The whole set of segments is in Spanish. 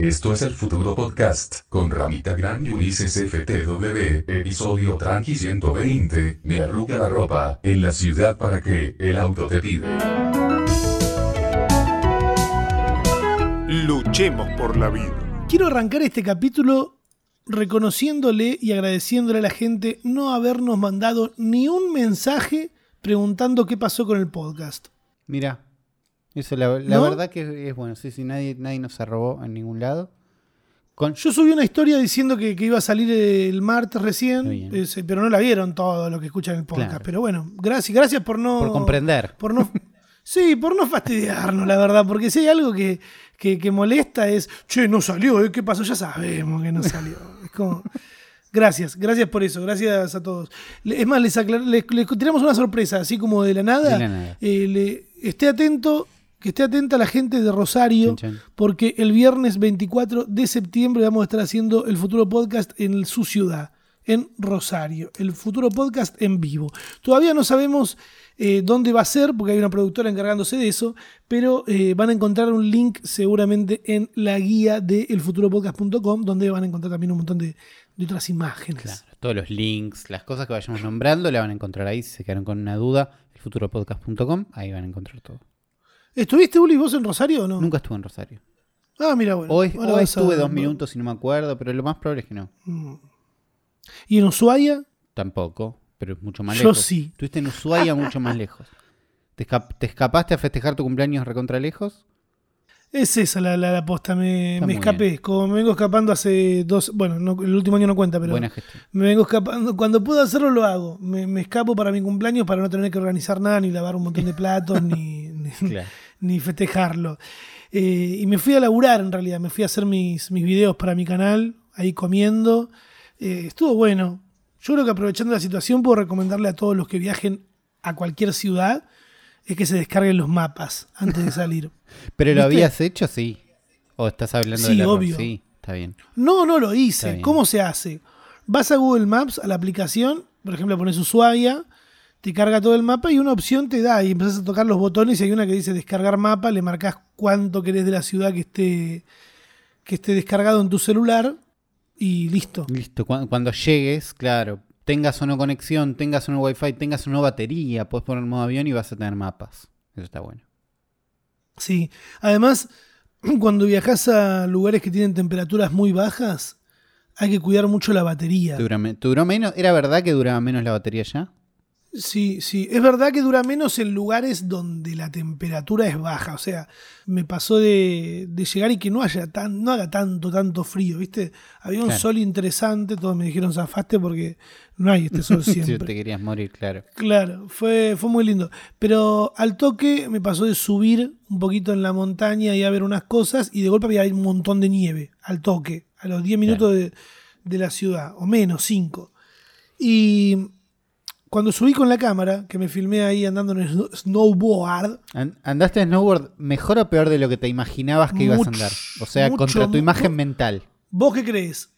Esto es el futuro podcast, con Ramita Gran y Ulises FTW, episodio Tranqui 120, me arruga la ropa, en la ciudad para que el auto te pide. Luchemos por la vida. Quiero arrancar este capítulo reconociéndole y agradeciéndole a la gente no habernos mandado ni un mensaje preguntando qué pasó con el podcast. Mira, eso la, la ¿No? verdad que es bueno. Sí, sí, nadie, nadie nos arrobó en ningún lado. Con, Yo subí una historia diciendo que, que iba a salir el martes recién, pero no la vieron todo lo que escuchan en el podcast. Claro. Pero bueno, gracias, gracias por no. por comprender. Por no, sí, por no fastidiarnos, la verdad. Porque si hay algo que, que, que molesta es, che, no salió, ¿eh? ¿qué pasó? Ya sabemos que no salió. Es como. Gracias, gracias por eso, gracias a todos. Es más, les, aclar- les- les tiramos una sorpresa, así como de la nada. De la nada. Eh, le- esté atento, que esté atenta la gente de Rosario, porque el viernes 24 de septiembre vamos a estar haciendo el futuro podcast en su ciudad, en Rosario. El futuro podcast en vivo. Todavía no sabemos eh, dónde va a ser, porque hay una productora encargándose de eso, pero eh, van a encontrar un link seguramente en la guía de elfuturopodcast.com, donde van a encontrar también un montón de, de otras imágenes. Claro, todos los links, las cosas que vayamos nombrando, la van a encontrar ahí. Si se quedaron con una duda, elfuturopodcast.com, ahí van a encontrar todo. ¿Estuviste, Uli, vos en Rosario o no? Nunca estuve en Rosario. Ah, mira, bueno. Hoy, a- estuve dos minutos y no me acuerdo, pero lo más probable es que no. ¿Y en Ushuaia? Tampoco, pero es mucho más Yo lejos. sí. Estuviste en Ushuaia mucho más lejos. ¿Te, escap- te escapaste a festejar tu cumpleaños recontra lejos? Es esa la, la, la posta, me, escapé. Como me vengo escapando hace dos. Bueno, no- el último año no cuenta, pero. Buena gestión. Me vengo escapando. Cuando puedo hacerlo, lo hago. Me, me escapo para mi cumpleaños para no tener que organizar nada, ni lavar un montón de platos, ni, ni, Claro. Ni festejarlo. Eh, y me fui a laburar, en realidad. Me fui a hacer mis, mis videos para mi canal, ahí comiendo. Eh, estuvo bueno. Yo creo que aprovechando la situación, puedo recomendarle a todos los que viajen a cualquier ciudad es que se descarguen los mapas antes de salir. ¿Pero lo habías hecho? Sí. ¿O estás hablando Sí, del error? obvio. Sí, está bien. No, no lo hice. ¿Cómo se hace? Vas a Google Maps, a la aplicación, por ejemplo, pones Ushuaia, te carga todo el mapa y una opción te da y empezás a tocar los botones y hay una que dice descargar mapa, le marcas cuánto querés de la ciudad que esté, que esté descargado en tu celular y listo. Listo, cu- cuando llegues, claro, tengas o no conexión, tengas o no wifi, tengas o no batería, puedes poner modo avión y vas a tener mapas. Eso está bueno. Sí. Además, cuando viajas a lugares que tienen temperaturas muy bajas, hay que cuidar mucho la batería. ¿Te, dura me- te duró menos? ¿Era verdad que duraba menos la batería ya? Sí, sí. Es verdad que dura menos en lugares donde la temperatura es baja. O sea, me pasó de, de llegar y que no haya tan, no haga tanto, tanto frío, ¿viste? Había un Claro. sol interesante, todos me dijeron zafaste porque no hay este sol Si siempre. te querías morir, claro. Claro, fue, fue muy lindo. Pero al toque me pasó de subir un poquito en la montaña y a ver unas cosas y de golpe había un montón de nieve, al toque, a los 10 minutos de, de la ciudad, o menos, 5. Y cuando subí con la cámara, que me filmé ahí andando en el sno- snowboard, An- ¿Andaste en snowboard mejor o peor de lo que te imaginabas que ibas a andar? O sea, mucho, contra tu imagen mental. ¿vos qué crees?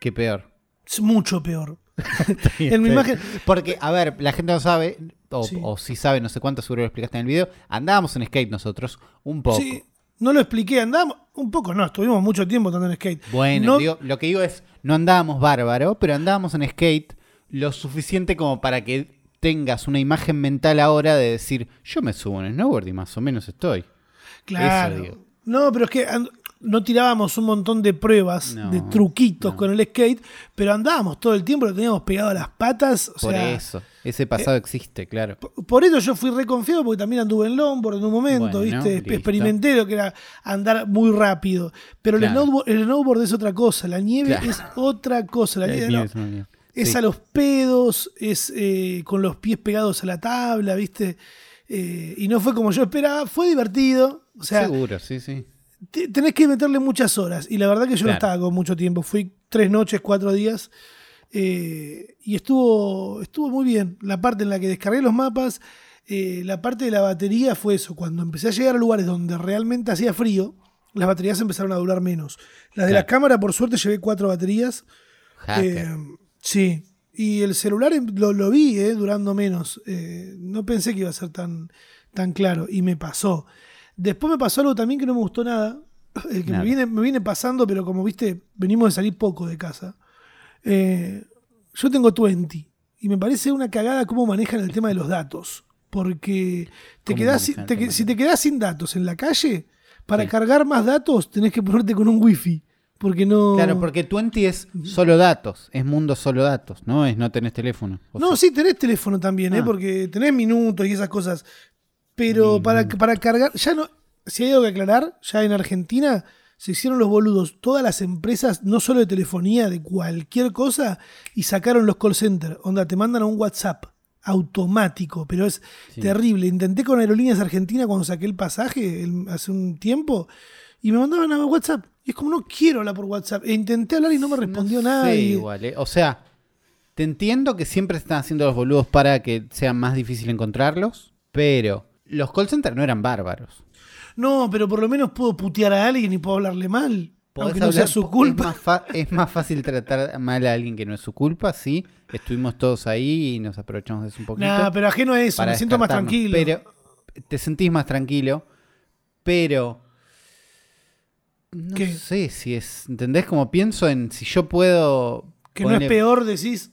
¿Qué peor? Es mucho peor. en mi imagen, Porque, a ver, la gente no sabe, o, Sí. o sí sabe, no sé cuánto seguro lo explicaste en el video, andábamos en skate nosotros, un poco. sí, no lo expliqué, andábamos, un poco no, estuvimos mucho tiempo andando en skate. Bueno, No- digo, lo que digo es, no andábamos bárbaro, pero andábamos en skate lo suficiente como para que tengas una imagen mental ahora de decir, yo me subo en snowboard y más o menos estoy. Claro. Eso digo. No, pero es que no tirábamos un montón de pruebas, No, de truquitos no. con el skate, pero andábamos todo el tiempo, lo teníamos pegado a las patas. O Por sea, eso, ese pasado existe, claro. Por eso yo fui reconfiado, porque también anduve en longboard en un momento, Bueno, ¿viste? listo. Experimenté lo que era andar muy rápido. Pero el, snowboard, el snowboard es otra cosa, la nieve Claro. es otra cosa. La Es nieve no- es. Es Sí. a los pedos, es eh, con los pies pegados a la tabla, ¿viste? Eh, y no fue como yo esperaba, fue divertido. O sea, Seguro, sí, sí. te- tenés que meterle muchas horas. Y la verdad que yo no estaba con mucho tiempo. Fui tres noches, cuatro días. eh, y estuvo, estuvo muy bien. La parte en la que descargué los mapas, eh, la parte de la batería fue eso. Cuando empecé a llegar a lugares donde realmente hacía frío, las baterías empezaron a durar menos. Las de la cámara, por suerte, llevé cuatro baterías. Hacker. Sí. Y el celular em- lo, lo vi eh, durando menos. Eh, no pensé que iba a ser tan, tan claro. Y me pasó. Después me pasó algo también que no me gustó nada. eh, que me viene, me viene pasando, pero como viste, venimos de salir poco de casa. Eh, yo tengo 20 y me parece una cagada cómo manejan el tema de los datos. Porque te ¿Cómo quedás, el te si te quedás sin datos en la calle, para Sí. cargar más datos tenés que ponerte con un wifi. Porque no. Claro, porque 20 es solo datos, es mundo solo datos, ¿no? Es no tenés teléfono. No, sea, sí, tenés teléfono también, ¿eh? Ah. porque tenés minutos y esas cosas. Pero para, para cargar, ya no, si hay algo que aclarar, ya en Argentina se hicieron los boludos todas las empresas, no solo de telefonía, de cualquier cosa, y sacaron los call centers. Onda, te mandan a un WhatsApp automático, pero es terrible. Intenté con Aerolíneas Argentina cuando saqué el pasaje el- hace un tiempo y me mandaban a WhatsApp. Y es como, no quiero hablar por WhatsApp. E intenté hablar y no me respondió no nada. sé igual, ¿eh? O sea, te entiendo que siempre están haciendo los boludos para que sea más difícil encontrarlos, pero los call centers no eran bárbaros. No, pero por lo menos puedo putear a alguien y puedo hablarle mal. Aunque no sea su Es culpa. más, fa- es más fácil tratar mal a alguien que no es su culpa, sí. Estuvimos todos ahí y nos aprovechamos de eso un poquito. Nah, pero ajeno a eso, me siento más tranquilo. Pero te sentís más tranquilo, pero no ¿Qué? sé si es, ¿entendés? Como pienso en si yo puedo que no es peor, decís.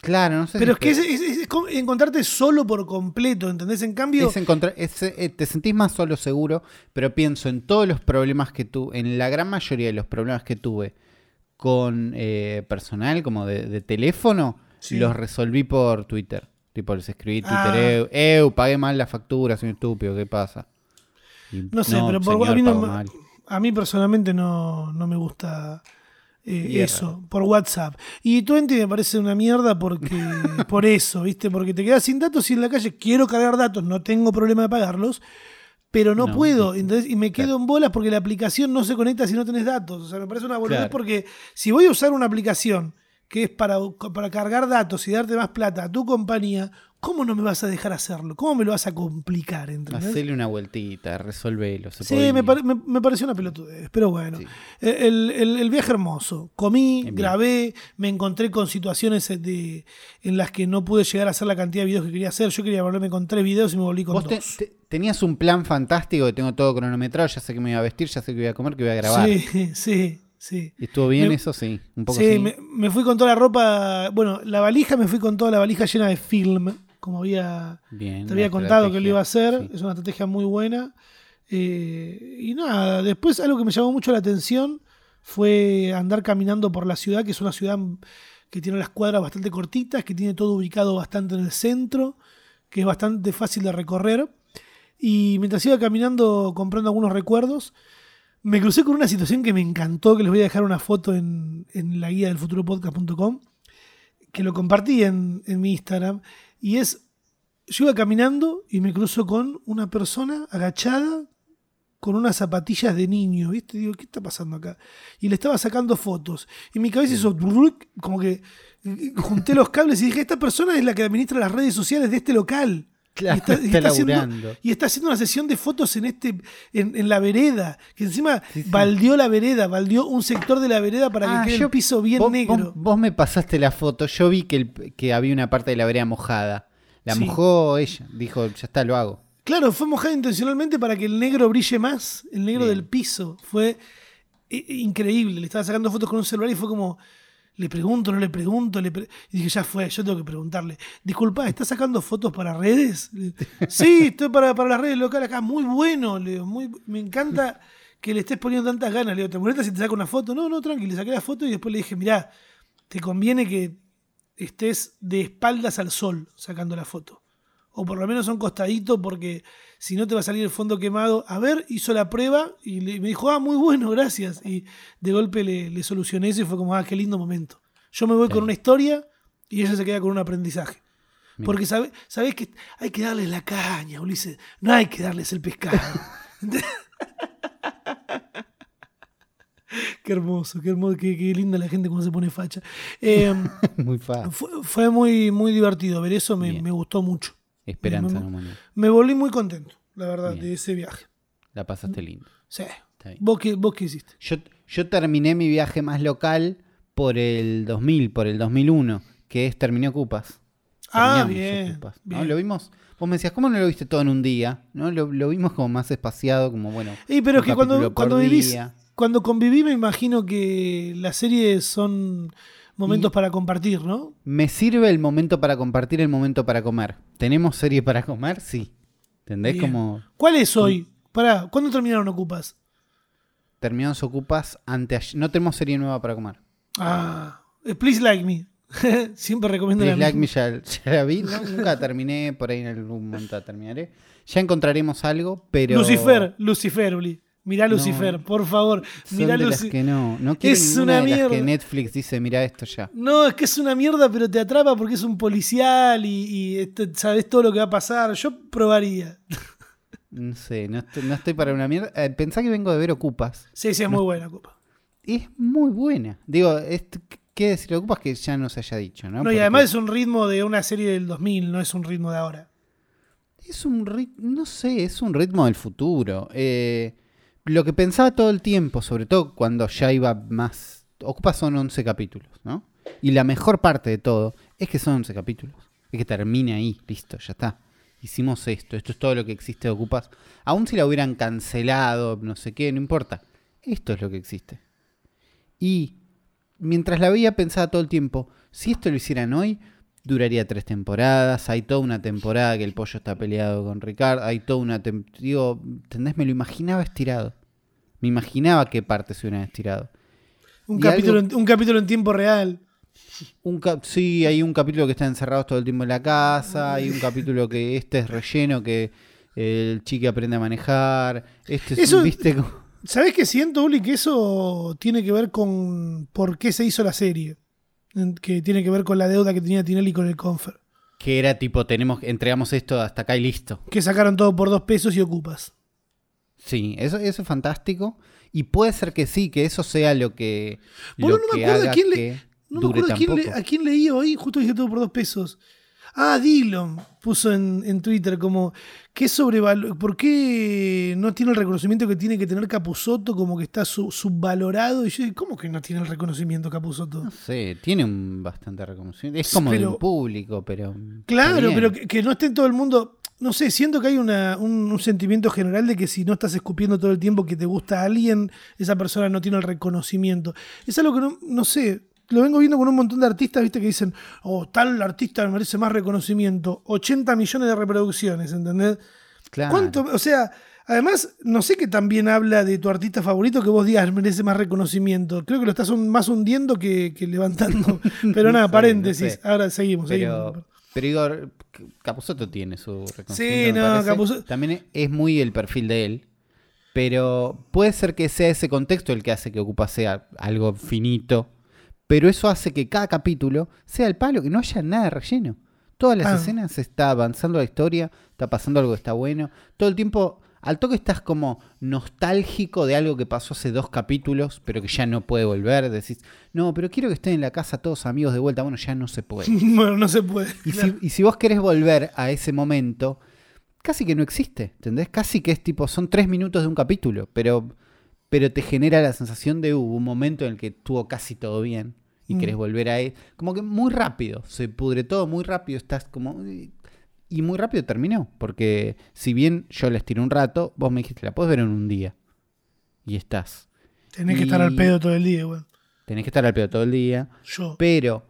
Claro, no sé. Pero si es que es, encontrarte solo por completo, ¿entendés? En cambio, encontrar- eh, te sentís más solo seguro, pero pienso en todos los problemas que tuve, en la gran mayoría de los problemas que tuve con eh, personal, como de, de teléfono, Sí. los resolví por Twitter. Tipo, les escribí Twitter, Ah. eu, eu, pagué mal la factura, soy un estúpido, ¿qué pasa? Y, no sé, pero por, señor, a, mí no. A mí personalmente no, no me gusta eh, eso, por WhatsApp. Y Twenty me parece una mierda porque por eso, ¿viste? Porque te quedas sin datos y en la calle quiero cargar datos, no tengo problema de pagarlos. Pero no, No, puedo, entonces, y me quedo Claro. en bolas porque la aplicación no se conecta si no tenés datos. O sea, me parece una boludez Claro. porque si voy a usar una aplicación que es para, para cargar datos y darte más plata a tu compañía, ¿cómo no me vas a dejar hacerlo? ¿Cómo me lo vas a complicar? ¿entendés? Hacele una vueltita, resolvelo. se Sí, me, pare- me- me pareció una pelotudez, pero bueno. Sí. Eh, El, el- el viaje hermoso. Comí, grabé, me encontré con situaciones de, en las que no pude llegar a hacer la cantidad de videos que quería hacer. Yo quería volverme con tres videos y me volví con Vos dos. te- tenías un plan fantástico que tengo todo cronometrado, ya sé que me iba a vestir, ya sé que voy a comer, que voy a grabar. Sí, sí, sí. ¿Y ¿Estuvo bien Me- eso? Sí, un poco Sí, me, me fui con toda la ropa. Bueno, la valija me fui con toda la valija llena de film, como había Bien, Te había contado que lo iba a hacer, sí. es una estrategia muy buena. Eh, y nada, después algo que me llamó mucho la atención fue andar caminando por la ciudad, que es una ciudad que tiene las cuadras bastante cortitas, que tiene todo ubicado bastante en el centro, que es bastante fácil de recorrer. Y mientras iba caminando comprando algunos recuerdos, me crucé con una situación que me encantó, que les voy a dejar una foto en, en la guía del futuropodcast.com, que lo compartí en, en mi Instagram, y es yo iba caminando y me cruzo con una persona agachada con unas zapatillas de niño, ¿viste? Digo, ¿qué está pasando acá? Y le estaba sacando fotos. Y mi cabeza hizo como que junté los cables y dije, esta persona es la que administra las redes sociales de este local. Claro, y está, y está está haciendo, y está haciendo una sesión de fotos en este en, en la vereda, que encima Sí, sí. baldeó la vereda, baldeó un sector de la vereda para Ah, que quede yo- el piso bien vos, negro. Vos, vos me pasaste la foto, yo vi que, el- que había una parte de la vereda mojada. La Sí. mojó ella, dijo, ya está, lo hago. Claro, fue mojada intencionalmente para que el negro brille más, el negro Bien. del piso. Fue eh, increíble. Le estaba sacando fotos con un celular y fue como, le pregunto, no le pregunto. Le pre- y dije, ya fue, yo tengo que preguntarle. Disculpa, ¿estás sacando fotos para redes? Sí, estoy para, para las redes locales acá. Muy bueno, Leo. Muy, me encanta que le estés poniendo tantas ganas, Leo. ¿Te molesta si te saco una foto? No, no, tranqui. Le saqué la foto y después le dije, mirá, te conviene que estés de espaldas al sol sacando la foto. O por lo menos a un costadito, porque si no te va a salir el fondo quemado. A ver, hizo la prueba y le- me dijo, ah, muy bueno, gracias. Y de golpe le, le solucioné eso y fue como, ah, qué lindo momento. Yo me voy con una historia y ella se queda con un aprendizaje. Porque sabe, sabés que hay que darles la caña, Ulises. No hay que darles el pescado. qué hermoso, qué hermoso, qué, qué linda la gente cuando se pone facha. Eh, Muy fácil. fue, fue muy, muy divertido ver eso, me, me gustó mucho. Esperanza me- no muere. Me volví muy contento, la verdad, Bien. de ese viaje. La pasaste lindo. Sí. ¿Vos qué, vos qué hiciste? Yo, yo terminé mi viaje más local por el 2000, por el 2001, que es Terminé Ocupas. Ah, bien, Ocupas, ¿no? bien. Lo vimos. Vos me decías, ¿cómo no lo viste todo en un día? ¿No? Lo, lo vimos como más espaciado, como bueno. Y pero es que cuando, cuando vivís, día. cuando conviví me imagino que las series son momentos Y- para compartir, ¿no? Me sirve el momento para compartir, el momento para comer. ¿Tenemos serie para comer? Sí. ¿Entendés? Bien. Como ¿Cuál es hoy? Pará, ¿cuándo terminaron Ocupas? terminamos ocupas ante No tenemos serie nueva para comer. Ah, eh, Please Like Me. Siempre recomiendo Please la Like Me ya, ya la vi. No, nunca terminé, por ahí en algún momento la terminaré. Ya encontraremos algo, pero. Lucifer, Lucifer, Uli. Mirá No. Lucifer, por favor. Son Mirá de las Lucifer. que no. No quiero Es una de las que mierda. Netflix dice, mira esto ya. No, es que es una mierda, pero te atrapa porque es un policial y, y este, sabes todo lo que va a pasar. Yo probaría. No sé, no estoy, no estoy para una mierda. Eh, pensá que vengo de ver Ocupas. Sí, sí, es muy buena, Copa. Es muy buena. Digo, es- ¿qué decir Ocupas que ya no se haya dicho, ¿no? No, y además es un ritmo de una serie del 2000, no es un ritmo de ahora. es un ritmo, no sé, es un ritmo del futuro. Eh, lo que pensaba todo el tiempo, sobre todo cuando ya iba más... Ocupas son 11 capítulos, ¿no? Y la mejor parte de todo es que son 11 capítulos. Es que termine ahí, listo, ya está. Hicimos esto, esto es todo lo que existe de Ocupas. Aún si la hubieran cancelado, no sé qué, no importa. Esto es lo que existe. Y mientras la veía pensaba todo el tiempo, si esto lo hicieran hoy, duraría tres temporadas, hay toda una temporada que el pollo está peleado con Ricardo, hay toda una tem- digo, ¿entendés? Me lo imaginaba estirado. Me imaginaba qué partes se hubieran estirado. Un Y capítulo, algo- en, un capítulo en tiempo real. Un cap- sí, hay un capítulo que está encerrado todo el tiempo en la casa, hay un capítulo que este es relleno que el chique aprende a manejar, este es Eso- un, viste, ¿Sabés qué siento, Uli? Que eso tiene que ver con por qué se hizo la serie. Que tiene que ver con la deuda que tenía Tinelli con el Confer. que era tipo, tenemos, entregamos esto hasta acá y listo. Que sacaron todo por dos pesos y ocupas. Sí, eso, eso es fantástico. Y puede ser que sí, que eso sea lo que, lo no me que acuerdo a quién le- No me acuerdo a quién, le- a quién leí hoy, justo dije todo por dos pesos. Ah, Dillon puso en, en Twitter como que sobrevalo ¿por qué no tiene el reconocimiento que tiene que tener Capuzoto como que está su- subvalorado? Y yo dije, ¿cómo que no tiene el reconocimiento Capuzoto? No sé, tiene un bastante reconocimiento. Es como Pero- del público, pero. Claro, pero que, que no esté en todo el mundo. No sé, siento que hay una- un, un sentimiento general de que si no estás escupiendo todo el tiempo que te gusta a alguien, esa persona no tiene el reconocimiento. Es algo que no, no sé. Lo vengo viendo con un montón de artistas, viste, que dicen, oh, tal artista me merece más reconocimiento. 80 millones de reproducciones, ¿entendés? Claro. ¿Cuánto? O sea, además, no sé que también habla de tu artista favorito que vos digas merece más reconocimiento. Creo que lo estás un- más hundiendo que, que levantando. Pero nada, Sí, paréntesis. no sé. Ahora seguimos, Pero, seguimos. pero digo, Capuzotto tiene su reconocimiento. Sí, no. Capuzotto- También es- es muy el perfil de él. Pero puede ser que sea ese contexto el que hace que Ocupa sea algo finito. Pero eso hace que cada capítulo sea el palo, que no haya nada de relleno. Todas las Ah. escenas está avanzando la historia, está pasando algo que está bueno. Todo el tiempo, al toque estás como nostálgico de algo que pasó hace dos capítulos, pero que ya no puede volver. Decís, no, pero quiero que estén en la casa todos amigos de vuelta. Bueno, ya no se puede. bueno, no se puede. Y, claro. si, y si vos querés volver a ese momento, casi que no existe, ¿entendés? Casi que es tipo, son tres minutos de un capítulo, pero, pero te genera la sensación de hubo un momento en el que estuvo casi todo bien y Mm. querés volver a él. Como que muy rápido, se pudre todo muy rápido, estás como... Y muy rápido terminó, porque si bien yo la estiré un rato, vos me dijiste, la podés ver en un día. Y estás. Tenés que estar al pedo todo el día, igual. Tenés que estar al pedo todo el día. Yo. Pero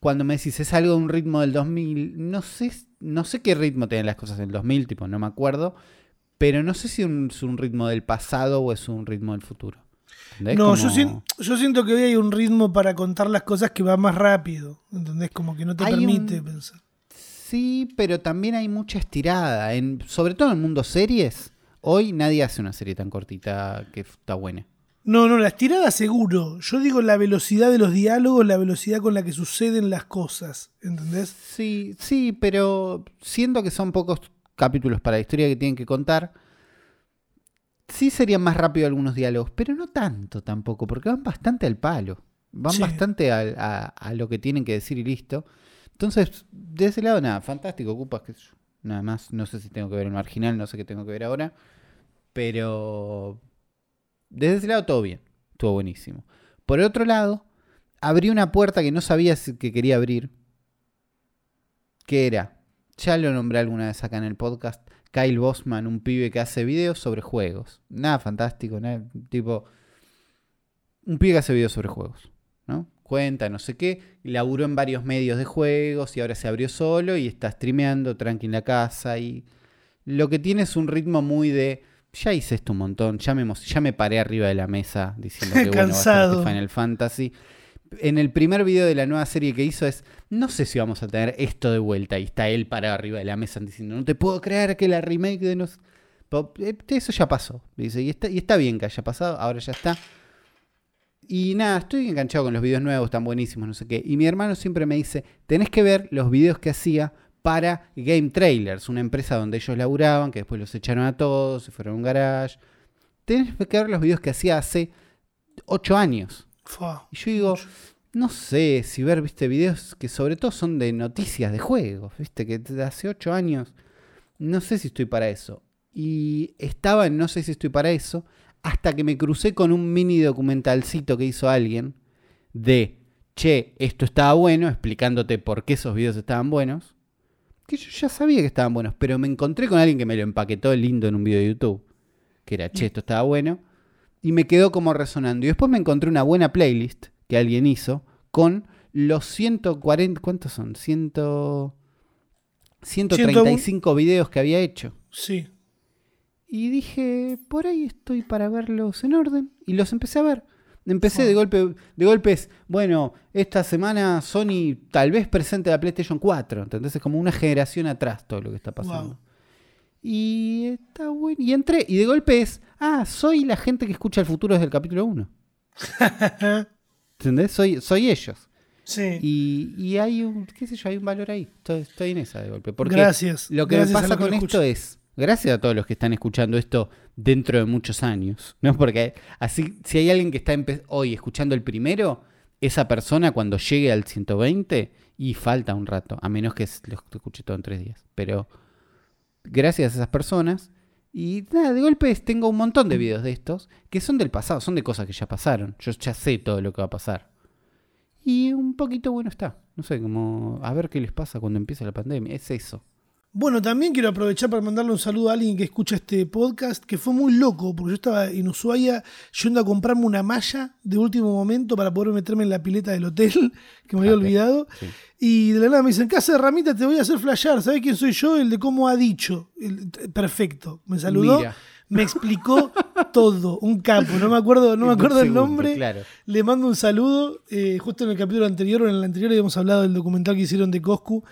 cuando me decís es algo de un ritmo del 2000, no sé, no sé qué ritmo tienen las cosas en el 2000, tipo, no me acuerdo. Pero no sé si un- es un ritmo del pasado o es un ritmo del futuro. ¿Entendés? No, yo, siento que hoy hay un ritmo para contar las cosas que va más rápido. ¿Entendés? Como que no te Hay permite un- pensar. Sí, pero también hay mucha estirada. En, sobre todo en el mundo series. Hoy nadie hace una serie tan cortita que está buena. No, no, la estirada seguro. Yo digo la velocidad de los diálogos, la velocidad con la que suceden las cosas. ¿Entendés? Sí, sí, pero siento que son pocos capítulos para la historia que tienen que contar. Sí serían más rápido algunos diálogos, pero no tanto tampoco, porque van bastante al palo. Van Sí. bastante a, a lo que tienen que decir y listo. Entonces, de ese lado, nada, fantástico, ocupas que nada más. No sé si tengo que ver el marginal, no sé qué tengo que ver ahora. Pero desde ese lado todo bien, estuvo buenísimo. Por el otro lado, abrí una puerta que no sabía que quería abrir. que era, ya lo nombré alguna vez acá en el podcast, Kyle Bosman, un pibe que hace videos sobre juegos. Nada fantástico, nada, tipo, un pibe que hace videos sobre juegos, ¿no? Cuenta, no sé qué, y laburó en varios medios de juegos y ahora se abrió solo y está streameando tranqui en la casa y lo que tiene es un ritmo muy de ya hice esto un montón, ya me, ya me paré arriba de la mesa diciendo que bueno, va a este Final Fantasy. En el primer video de la nueva serie que hizo es, no sé si vamos a tener esto de vuelta. Y está él parado arriba de la mesa diciendo, no te puedo creer que la remake de nos... Eh, Eso ya pasó. Dice, y está, y está bien que haya pasado, ahora ya está. Y nada, estoy enganchado con los videos nuevos, están buenísimos, no sé qué. Y mi hermano siempre me dice, tenés que ver los videos que hacía para Game Trailers, una empresa donde ellos laburaban, que después los echaron a todos, se fueron a un garage. Tenés que ver los videos que hacía hace 8 años. Y yo digo, no sé si ver, viste, videos que sobre todo son de noticias de juegos, viste, que de hace 8 años. No sé si estoy para eso. Y estaba en no sé si estoy para eso, hasta que me crucé con un mini documentalcito que hizo alguien de, che, esto estaba bueno, explicándote por qué esos videos estaban buenos. Que yo ya sabía que estaban buenos, pero me encontré con alguien que me lo empaquetó lindo en un video de YouTube. Que era, che, esto estaba bueno. Y me quedó como resonando. Y después me encontré una buena playlist que alguien hizo con los 140, ¿cuántos son? 100, 135 videos que había hecho. Sí. Y dije, por ahí estoy para verlos en orden. Y los empecé a ver. Empecé de golpe, de golpes, bueno, esta semana Sony tal vez presente la PlayStation 4. ¿entendés? Es como una generación atrás todo lo que está pasando. Wow. Y está bueno. Y entré, y de golpe es, ah, soy la gente que escucha el futuro desde el capítulo 1. ¿Entendés? Soy, soy ellos. Sí. Y, y hay un, qué sé yo, hay un valor ahí. Estoy, estoy en esa de golpe. Porque Gracias. lo que Gracias me pasa con esto escucho. es, gracias a todos los que están escuchando esto dentro de muchos años, ¿no? Porque así, si hay alguien que está hoy escuchando el primero, esa persona cuando llegue al 120, y falta un rato, a menos que lo escuche todo en tres días. Pero gracias a esas personas, y nada, de golpe tengo un montón de videos de estos que son del pasado, son de cosas que ya pasaron. Yo ya sé todo lo que va a pasar. Y un poquito bueno está. No sé, como a ver qué les pasa cuando empiece la pandemia. Es eso. Bueno, también quiero aprovechar para mandarle un saludo a alguien que escucha este podcast, que fue muy loco, porque yo estaba en Ushuaia yendo a comprarme una malla de último momento para poder meterme en la pileta del hotel, que me había Ah, olvidado. Sí. Y de la nada me dicen, casa de ramita, te voy a hacer flashear. ¿Sabes quién soy yo? El de cómo ha dicho. El- perfecto. Me saludó, Mira. me explicó todo. Un capo. No me acuerdo, no me acuerdo el nombre. claro. Le mando un saludo. eh, justo en el capítulo anterior o en el anterior habíamos hablado del documental que hicieron de Coscu.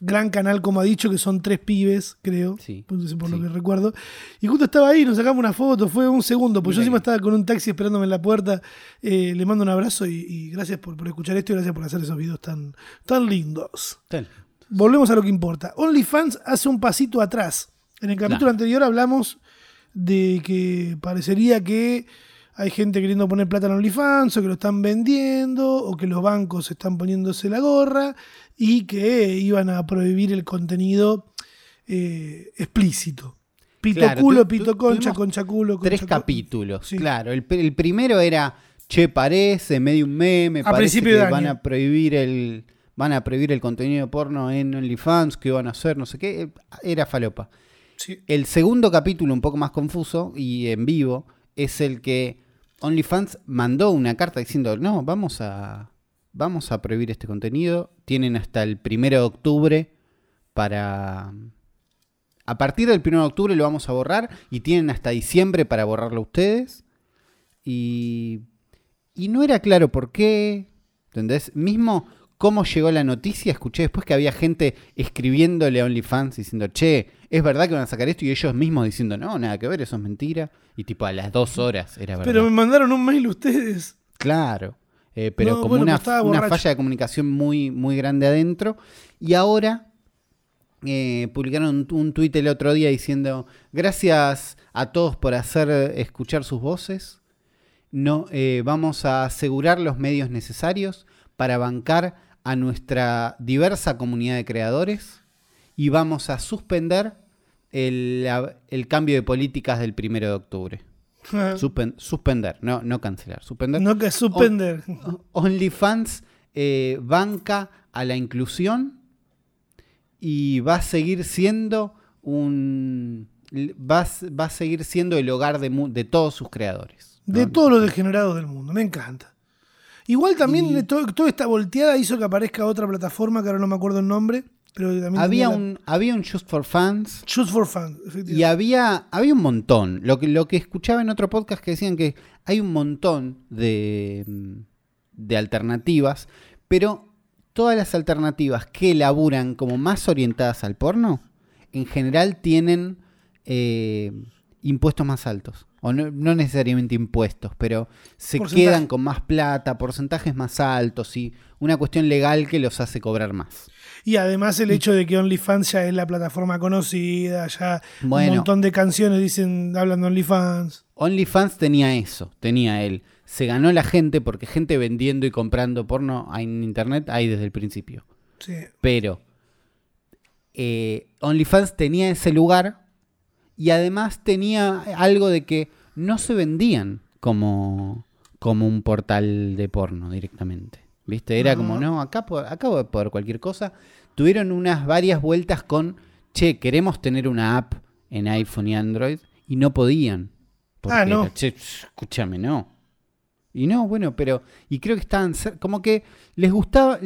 Gran canal, como ha dicho, que son tres pibes, creo. Sí, Por, lo que recuerdo. Y justo estaba ahí, nos sacamos una foto, fue un segundo. Pues yo Mira encima estaba con un taxi esperándome en la puerta. Eh, le mando un abrazo y, y gracias por, por escuchar esto y gracias por hacer esos videos tan, tan lindos. Tal. Volvemos a lo que importa. OnlyFans hace un pasito atrás. En el capítulo anterior hablamos de que parecería que hay gente queriendo poner plata en OnlyFans o que lo están vendiendo o que los bancos están poniéndose la gorra y que iban a prohibir el contenido eh, explícito. Pito Claro, culo, pito concha, concha culo, concha Tres culo. capítulos, Sí. claro. El, pr- el primero era, che, parece, medio un meme, A parece que van año. a prohibir el van a prohibir el contenido porno en OnlyFans, que van a hacer, no sé qué. Era falopa. Sí. El segundo capítulo, un poco más confuso y en vivo, es el que OnlyFans mandó una carta diciendo, no, vamos a, vamos a prohibir este contenido. Tienen hasta el primero de octubre para... A partir del primero de octubre lo vamos a borrar y tienen hasta diciembre para borrarlo ustedes. Y, y no era claro por qué. ¿Entendés? Mismo cómo llegó la noticia, escuché después que había gente escribiéndole a OnlyFans diciendo, che, es verdad que van a sacar esto y ellos mismos diciendo, no, nada que ver, eso es mentira. Y tipo a las dos horas era verdad. Pero me mandaron un mail ustedes. Claro. Eh, pero No, como bueno, una, falla de comunicación muy, muy grande adentro. Y ahora eh, publicaron un, tuit el otro día diciendo: Gracias a todos por hacer escuchar sus voces. No, eh, vamos a asegurar los medios necesarios para bancar a nuestra diversa comunidad de creadores y vamos a suspender el, el cambio de políticas del primero de octubre. Suspen- suspender, no, no cancelar, suspender. no que suspender. OnlyFans eh, banca a la inclusión y va a seguir siendo un. Va, a- va a seguir siendo el hogar de, de todos sus creadores. ¿no? De todos los degenerados del mundo, me encanta. Igual también Y- de todo- toda esta volteada hizo que aparezca otra plataforma que ahora no me acuerdo el nombre, pero también Había tenía la- un, había un Just for Fans Just for efectivamente. y había, había un montón. Lo que, lo que escuchaba en otro podcast que decían que hay un montón de, mm, de alternativas, pero todas las alternativas que laburan como más orientadas al porno, en general tienen eh, impuestos más altos. O no, no necesariamente impuestos, pero se Porcentaje. quedan con más plata, porcentajes más altos y una cuestión legal que los hace cobrar más. Y además el hecho de que OnlyFans ya es la plataforma conocida, ya Bueno. un montón de canciones dicen, hablan de OnlyFans. OnlyFans tenía eso, tenía él. Se ganó la gente porque gente vendiendo y comprando porno en internet hay desde el principio. Sí. Pero eh, OnlyFans tenía ese lugar y además tenía algo de que no se vendían como, como un portal de porno directamente. ¿Viste? Era como, no, acá, po- acá voy a poder cualquier cosa. Tuvieron unas varias vueltas con, che, queremos tener una app en iPhone y Android y no podían. Porque Ah, no. era, che, escúchame, no. Y no, bueno, pero. Y creo que estaban. Como que les gustaba.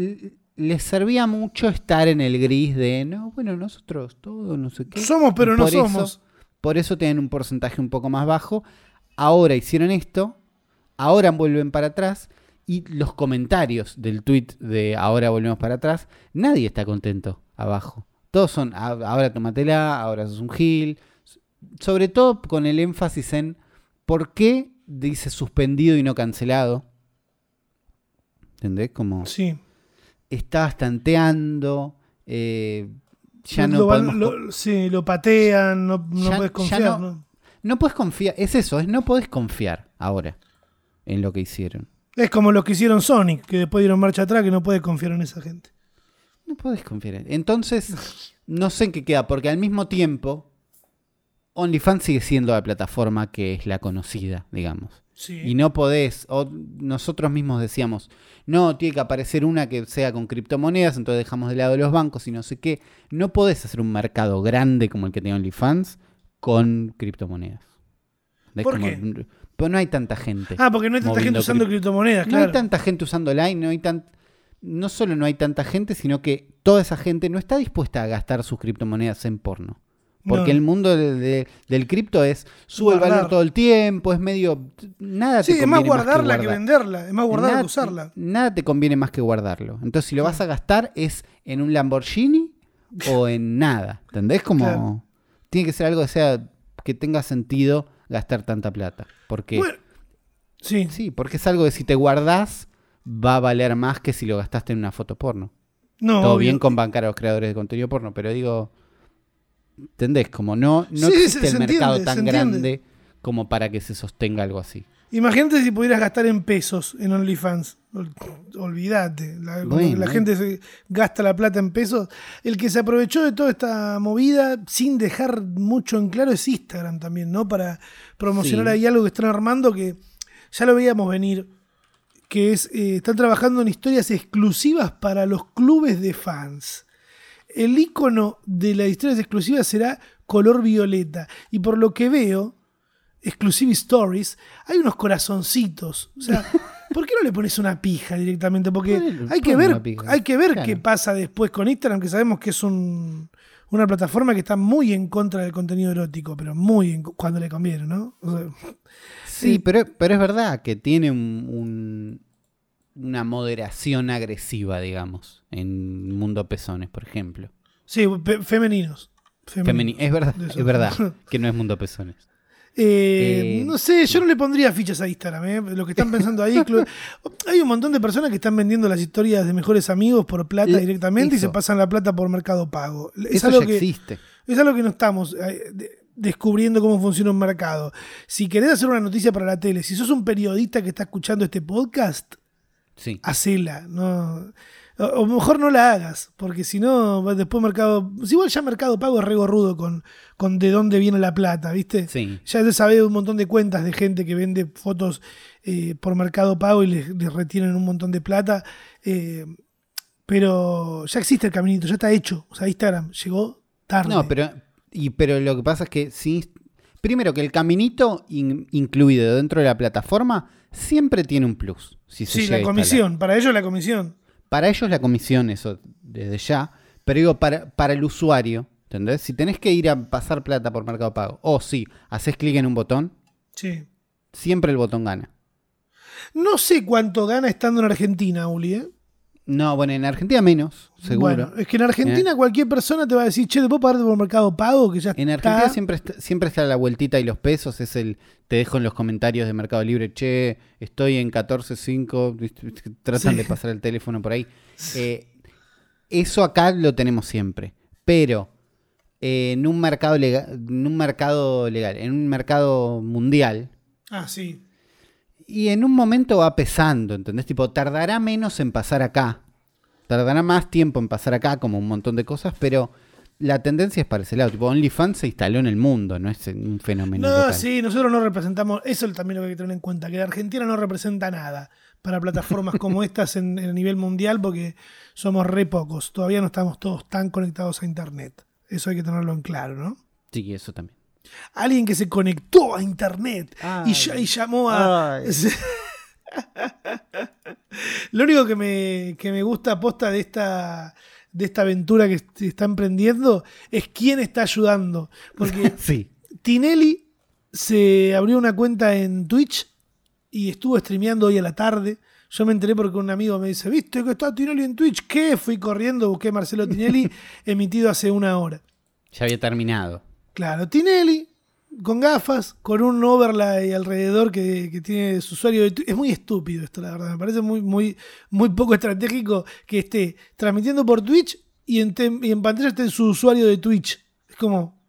Les servía mucho estar en el gris de. No, bueno, nosotros todo, no sé qué. Somos, pero no eso- somos. por eso tienen un porcentaje un poco más bajo. Ahora hicieron esto. Ahora vuelven para atrás. Y los comentarios del tweet de ahora volvemos para atrás. Nadie está contento abajo. Todos son. "Ah, Ahora tomatela, ahora sos un gil. Sobre todo con el énfasis en por qué dice suspendido y no cancelado. ¿Entendés? Como Sí. estabas tanteando. eh, ya lo, no lo van- podemos co- lo- sí, lo patean, no, no Ya- puedes confiar. no- ¿no? No puedes confiar, es eso, es no podés confiar ahora en lo que hicieron. Es como los que hicieron Sonic, que después dieron marcha atrás, que no puedes confiar en esa gente. No podés confiar. en- Entonces, no sé en qué queda, porque al mismo tiempo, OnlyFans sigue siendo la plataforma que es la conocida, digamos. Sí. Y no podés, o nosotros mismos decíamos, no, tiene que aparecer una que sea con criptomonedas, entonces dejamos de lado los bancos y no sé qué. No podés hacer un mercado grande como el que tiene OnlyFans con criptomonedas. ¿Por como- qué? Pues no hay tanta gente. ah, porque no hay tanta gente usando cripto- criptomonedas, No claro. hay tanta gente usando Line, no hay tan no solo no hay tanta gente, sino que toda esa gente no está dispuesta a gastar sus criptomonedas en porno. Porque No. el mundo de- de- del cripto es sube el valor todo el tiempo, es medio nada Sí, te es más conviene guardarla que, guardar. venderla. Es más guardarla nada, que usarla. Nada te conviene más que guardarlo. Entonces, si lo vas a gastar es en un Lamborghini o en nada. ¿Entendés? Como Claro. tiene que ser algo que sea que tenga sentido gastar tanta plata. Porque Bueno, sí. Sí, porque es algo que si te guardás va a valer más que si lo gastaste en una foto porno. No, Todo obvio. bien con bancar a los creadores de contenido porno, pero digo, ¿entendés? Como no, no Sí, existe se- el se mercado entiende, tan grande como para que se sostenga algo así. Imagínate si pudieras gastar en pesos en OnlyFans. Ol- Olvídate. La, cuando Bueno. la gente se gasta la plata en pesos. El que se aprovechó de toda esta movida sin dejar mucho en claro es Instagram también, ¿no? Para promocionar Sí. ahí algo que están armando que ya lo veíamos venir. Que es, eh, están trabajando en historias exclusivas para los clubes de fans. El icono de las historias exclusivas será color violeta. Y por lo que veo, Exclusive Stories, hay unos corazoncitos. O sea, ¿por qué no le pones una pija directamente? Porque hay que ver, hay que ver Claro. qué pasa después con Instagram, que sabemos que es un- una plataforma que está muy en contra del contenido erótico, pero muy en- cuando le conviene, ¿no? O sea, Sí, Sí. pero, pero es verdad que tiene un- un- una moderación agresiva, digamos, en Mundo Pezones, por ejemplo. sí, femeninos. Femeni- es verdad, es verdad que no es Mundo Pezones. Eh, Eh, no sé, yo no le pondría fichas a Instagram, ¿eh? Lo que están pensando ahí. Hay un montón de personas que están vendiendo las historias de mejores amigos por plata directamente y se pasan la plata por mercado pago. Es Eso algo ya que, existe. es algo que no estamos eh, de- descubriendo cómo funciona un mercado. Si querés hacer una noticia para la tele, si sos un periodista que está escuchando este podcast, Sí. hacela. No, o, mejor no la hagas, porque si no, después Mercado. si igual ya Mercado Pago es re gorrudo con, con de dónde viene la plata, ¿viste? Sí. Ya se sabe un montón de cuentas de gente que vende fotos eh, por Mercado Pago y les, les retienen un montón de plata. Eh, Pero ya existe el caminito, ya está hecho. O sea, Instagram llegó tarde. No, pero, y, pero lo que pasa es que sí. Primero, que el caminito in- incluido dentro de la plataforma siempre tiene un plus. Si se Sí, la comisión, para ellos la comisión. Para ellos la comisión, eso desde ya. Pero digo, para, para el usuario, ¿entendés? Si tenés que ir a pasar plata por Mercado Pago, o si haces clic en un botón, Sí. siempre el botón gana. No sé cuánto gana estando en Argentina, Uli, ¿eh? No, bueno, en Argentina menos, seguro. Bueno, es que en Argentina cualquier persona te va a decir, che, ¿te puedo pagar por Mercado Pago? Que ya En está. Argentina siempre está, siempre está la vueltita y los pesos, es el, te dejo en los comentarios de Mercado Libre, che, estoy en 14.5, ¿viste? ¿viste? tratan Sí. de pasar el teléfono por ahí. Eh, eso acá lo tenemos siempre, pero eh, en un mercado legal, en un mercado legal, en un mercado mundial, Ah, sí. Y en un momento va pesando, ¿entendés? Tipo, tardará menos en pasar acá. Tardará más tiempo en pasar acá, como un montón de cosas, pero la tendencia es para ese lado. Tipo, OnlyFans se instaló en el mundo, no es un fenómeno. No, local. sí, nosotros no representamos, eso también lo que hay que tener en cuenta, que la Argentina no representa nada para plataformas como estas en, en el nivel mundial porque somos re pocos, todavía no estamos todos tan conectados a Internet. Eso hay que tenerlo en claro, ¿no? Sí, eso también. Alguien que se conectó a Internet y, Ay. ya- y llamó a... Lo único que me, que me gusta aposta de esta, de esta aventura que est- está emprendiendo es quién está ayudando. Porque Sí. Tinelli se abrió una cuenta en Twitch y estuvo streameando hoy a la tarde. Yo me enteré porque un amigo me dice, ¿viste que está Tinelli en Twitch? ¿Qué? Fui corriendo, busqué Marcelo Tinelli, emitido hace una hora. Ya había terminado. Claro, Tinelli, con gafas, con un overlay alrededor que, que tiene su usuario de Twitch. Es muy estúpido esto, la verdad. Me parece muy, muy, muy poco estratégico que esté transmitiendo por Twitch y en, y en pantalla esté su usuario de Twitch. Es como,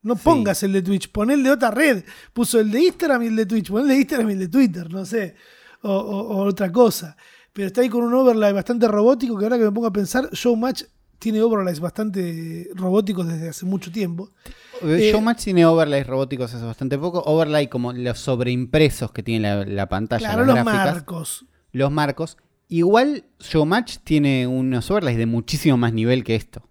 no Sí. pongas el de Twitch, pon el de otra red. Puso el de Instagram y el de Twitch, pon el de Instagram y el de Twitter, no sé. O, o- o otra cosa. Pero está ahí con un overlay bastante robótico que ahora que me pongo a pensar, Showmatch tiene overlays bastante robóticos desde hace mucho tiempo. Eh, Showmatch tiene overlays robóticos hace bastante poco. Overlay como los sobreimpresos que tiene la, la pantalla. Claro, las los gráficas, marcos. Los marcos. Igual Showmatch tiene unos overlays de muchísimo más nivel que esto.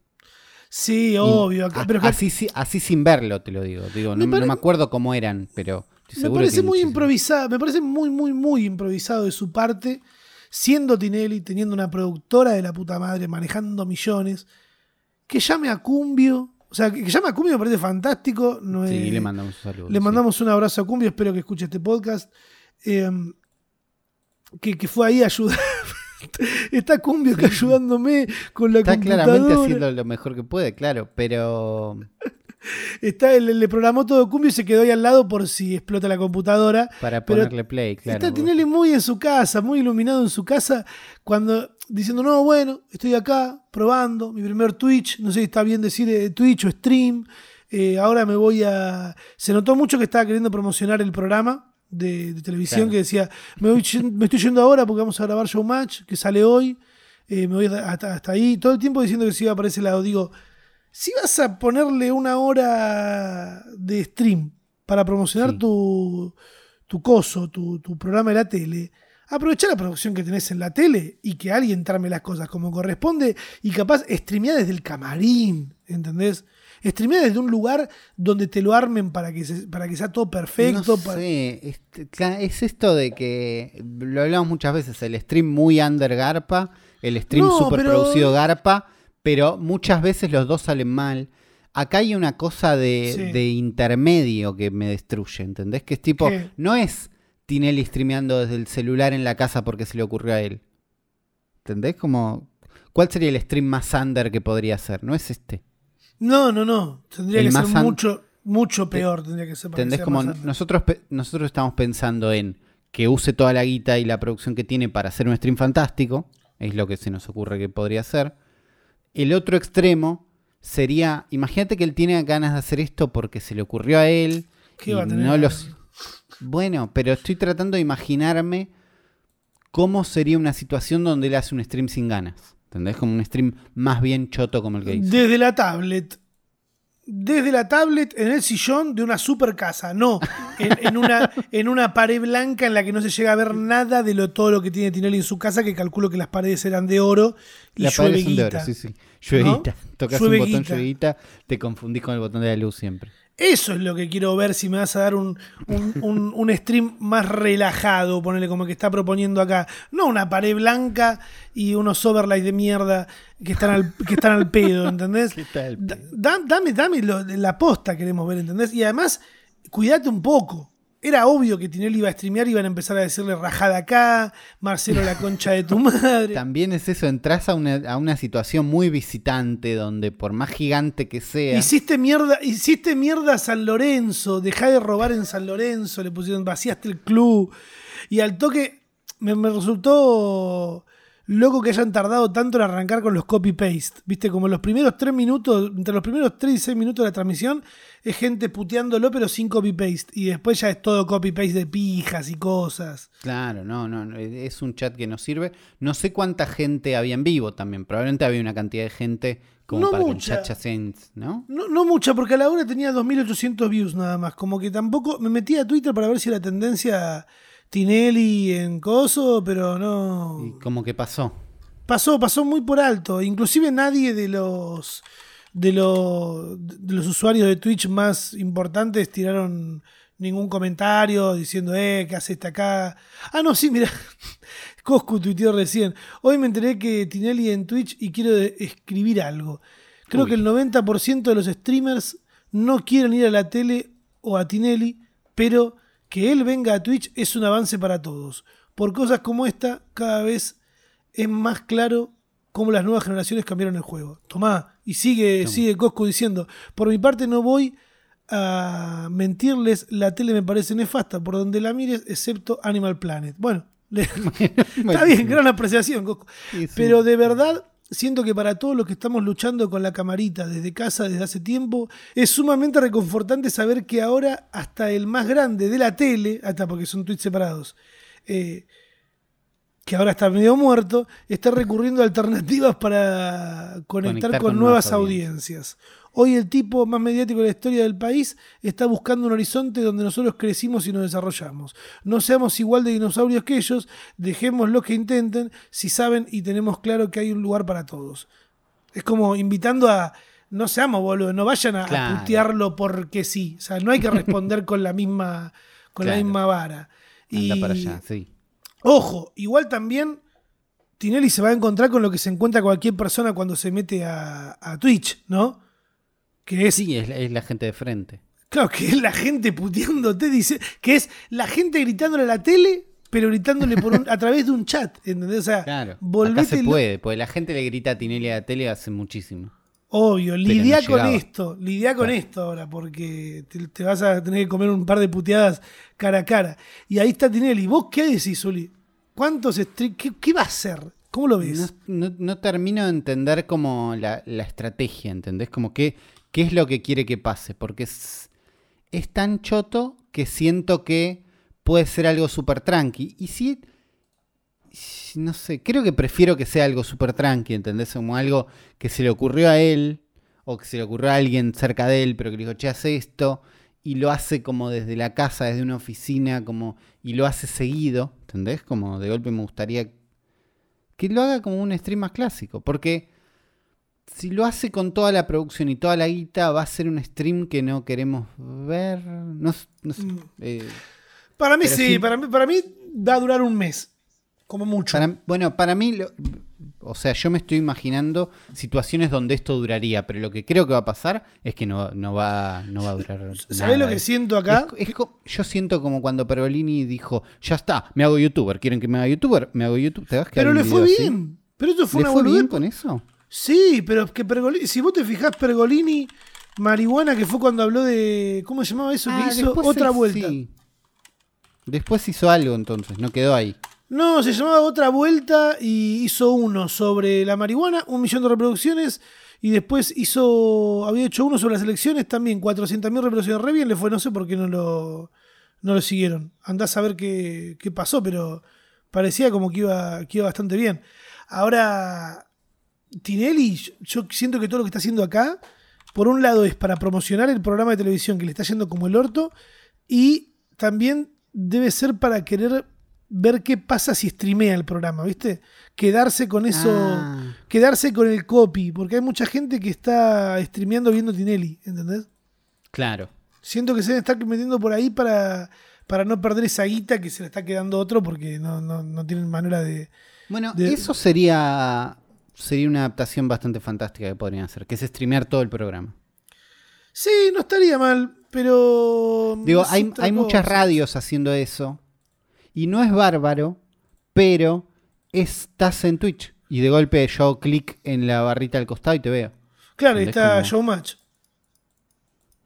Sí, obvio. a- pero así, si- así sin verlo, te lo digo. digo Me no, pare- no me acuerdo cómo eran, pero me parece muy muchísimo. improvisado. Me parece muy, muy, muy improvisado de su parte. Siendo Tinelli, teniendo una productora de la puta madre, manejando millones. Que llame a Cumbio. O sea, que que llame a Cumbio me parece fantástico. No Sí, es- le mandamos un saludo. Le sí. mandamos un abrazo a Cumbio, espero que escuche este podcast. Eh, que, que fue ahí a ayudar. Está Cumbio que ayudándome con la Está claramente haciendo lo mejor que puede, claro, pero Está, le, le programó todo Cumbio y se quedó ahí al lado por si explota la computadora. para Pero ponerle play, claro. Está Tinelli muy en su casa, muy iluminado en su casa, cuando diciendo, no, bueno, estoy acá probando mi primer Twitch, no sé si está bien decir eh, Twitch o stream, eh, ahora me voy a... Se notó mucho que estaba queriendo promocionar el programa de, de televisión Claro. que decía, me, voy yen- me estoy yendo ahora porque vamos a grabar Showmatch, que sale hoy, eh, me voy hasta, hasta ahí, todo el tiempo diciendo que se iba para ese lado, digo, si vas a ponerle una hora de stream para promocionar Sí. tu, tu coso, tu, tu programa de la tele, aprovecha la producción que tenés en la tele y que alguien trame las cosas como corresponde y capaz streamea desde el camarín, ¿entendés? Streamea desde un lugar donde te lo armen para que, se- para que sea todo perfecto. No para- sé, este, es esto de que lo hablamos muchas veces, el stream muy under garpa, el stream No, super pero- producido garpa, pero muchas veces los dos salen mal. Acá hay una cosa de, Sí. de intermedio que me destruye, ¿entendés? Que es tipo, ¿Qué? no es Tinelli streameando desde el celular en la casa porque se le ocurrió a él. ¿Entendés? Como, ¿cuál sería el stream más under que podría ser? No es este. No, no, no. Tendría El que ser mucho, mucho peor. Tendría que ser que ¿Entendés? sea Como nosotros, nosotros estamos pensando en que use toda la guita y la producción que tiene para hacer un stream fantástico. Es lo que se nos ocurre que podría ser. El otro extremo sería, imagínate que él tiene ganas de hacer esto porque se le ocurrió a él. ¿Qué y va a tener no ganas? los... Bueno, pero estoy tratando de imaginarme cómo sería una situación donde él hace un stream sin ganas. ¿Entendés? Como un stream más bien choto como el que hizo. Desde la tablet. Desde la tablet en el sillón de una super casa, no en, en una, en una pared blanca en la que no se llega a ver nada de lo, todo lo que tiene Tinelli en su casa, que calculo que las paredes eran de oro y La llueve pared son de guita. oro, sí, sí. Lluevita. Tocas un botón guita. lluevita, te confundís con el botón de la luz siempre. Eso es lo que quiero ver si me vas a dar un, un, un- un stream más relajado, ponerle como que está proponiendo acá. No una pared blanca y unos overlays de mierda que están al, que están al pedo, ¿entendés? ¿Qué tal, Da- da- dame dame lo- la posta queremos ver, ¿entendés? Y además, cuídate un poco. Era obvio que Tinelli iba a streamear y iban a empezar a decirle rajada acá, Marcelo la concha de tu madre. También es eso, entras a una, a una situación muy visitante donde por más gigante que sea, Hiciste mierda, hiciste mierda a San Lorenzo, dejá de robar en San Lorenzo, le pusieron, vaciaste el club. Y al toque me, me resultó loco que hayan tardado tanto en arrancar con los copy-paste. Viste, como los primeros tres minutos, entre los primeros tres y seis minutos de la transmisión, es gente puteándolo, pero sin copy-paste. Y después ya es todo copy-paste de pijas y cosas. Claro, no, no, es un chat que no sirve. No sé cuánta gente había en vivo también. Probablemente había una cantidad de gente como No para mucha. que el chat Saints, ¿no? No, no mucha, porque a la hora tenía 2.800 views nada más. Como que tampoco. Me metí a Twitter para ver si la tendencia Tinelli en Coso, pero no. Y como que pasó. Pasó, pasó muy por alto. Inclusive nadie de los. De, los de los usuarios de Twitch más importantes tiraron ningún comentario diciendo, eh, ¿qué haces acá? Ah, no, sí, mira. Coscu tuiteó recién. Hoy me enteré que Tinelli en Twitch y quiero escribir algo. Creo Uy. que el 90% de los streamers no quieren ir a la tele o a Tinelli, pero que él venga a Twitch es un avance para todos. Por cosas como esta, cada vez es más claro cómo las nuevas generaciones cambiaron el juego. Tomá, y sigue, sigue Coscu diciendo, por mi parte no voy a mentirles, la tele me parece nefasta por donde la mires, excepto Animal Planet. Bueno, le- está bien, gran apreciación, Coscu. Pero de verdad, siento que para todos los que estamos luchando con la camarita desde casa desde hace tiempo, es sumamente reconfortante saber que ahora hasta el más grande de la tele, hasta porque son tweets separados, eh, que ahora está medio muerto, está recurriendo a alternativas para conectar, Conectar con, con nuevas audiencias. Hoy el tipo más mediático de la historia del país está buscando un horizonte donde nosotros crecimos y nos desarrollamos. No seamos igual de dinosaurios que ellos, dejemos lo que intenten si saben y tenemos claro que hay un lugar para todos. Es como invitando a... No seamos boludo, no vayan a, a Claro. putearlo porque sí. O sea, no hay que responder con la misma, con la misma vara. Anda Y- para allá, sí. Ojo, igual también Tinelli se va a encontrar con lo que se encuentra cualquier persona cuando se mete a, a Twitch, ¿no? Que es, Sí, es, la- es la gente de frente. claro, que es la gente puteándote, dice, que es la gente gritándole a la tele, pero gritándole por un- a través de un chat, ¿entendés? O sea, Claro. Acá se puede, porque la gente le grita a Tinelli a la tele hace muchísimo. Obvio, no lidia con llegaba. esto, lidia con Claro. esto ahora, porque te, te vas a tener que comer un par de puteadas cara a cara. Y ahí está Tinelli. ¿Vos qué decís, Uli? ¿Cuántos qué, qué va a hacer? ¿Cómo lo ves? no- no termino de entender como la, la estrategia, ¿entendés? Como que, qué es lo que quiere que pase, porque es, es tan choto que siento que puede ser algo súper tranqui. Y si, si- no sé, creo que prefiero que sea algo súper tranqui, ¿entendés? Como algo que se le ocurrió a él, o que se le ocurrió a alguien cerca de él, pero que le dijo, che, hace esto, y lo hace como desde la casa, desde una oficina, como, y lo hace seguido, ¿entendés? Como de golpe me gustaría que lo haga como un stream más clásico. Porque si lo hace con toda la producción y toda la guita, va a ser un stream que no queremos ver. No, sé, Mm. eh, Para mí sí. Para, mí, para mí va a durar un mes, como mucho. para- bueno, para mí, lo- o sea, yo me estoy imaginando situaciones donde esto duraría, pero lo que creo que va a pasar es que no, no, va, no va a durar. ¿Sabés lo que siento acá? es- yo siento como cuando Pergolini dijo, ya está, me hago youtuber, ¿quieren que me haga youtuber? Me hago youtuber. ¿Te vas Pero le fue así? bien. Pero esto fue ¿Le una fue bien con eso? Sí, pero es que Pergolini, si vos te fijás, Pergolini, marihuana, que fue cuando habló de. ¿Cómo se llamaba eso? Ah, que hizo otra vuelta. sí. Después hizo algo entonces, no quedó ahí. No, se llamaba Otra Vuelta y hizo uno sobre la marihuana, un millón de reproducciones. Y después hizo, había hecho uno sobre las elecciones también, 400.000 reproducciones. Re bien le fue, no sé por qué no lo, no lo siguieron. Andás a ver qué, qué pasó, pero parecía como que iba, que iba bastante bien. Ahora, Tinelli, yo siento que todo lo que está haciendo acá por un lado es para promocionar el programa de televisión que le está yendo como el orto y también debe ser para querer ver qué pasa si streamea el programa, ¿viste? Quedarse con eso, Ah. quedarse con el copy, porque hay mucha gente que está streameando viendo Tinelli, ¿entendés? Claro. Siento que se estar metiendo por ahí para, para no perder esa guita que se le está quedando otro porque no, no, no tienen manera de... Bueno, De- eso sería sería una adaptación bastante fantástica que podrían hacer, que es streamear todo el programa. Sí, no estaría mal, pero... Digo, hay, hay muchas radios haciendo eso y no es bárbaro, pero estás en Twitch y de golpe yo hago clic en la barrita al costado y te veo. Claro, ahí Es está como- Showmatch.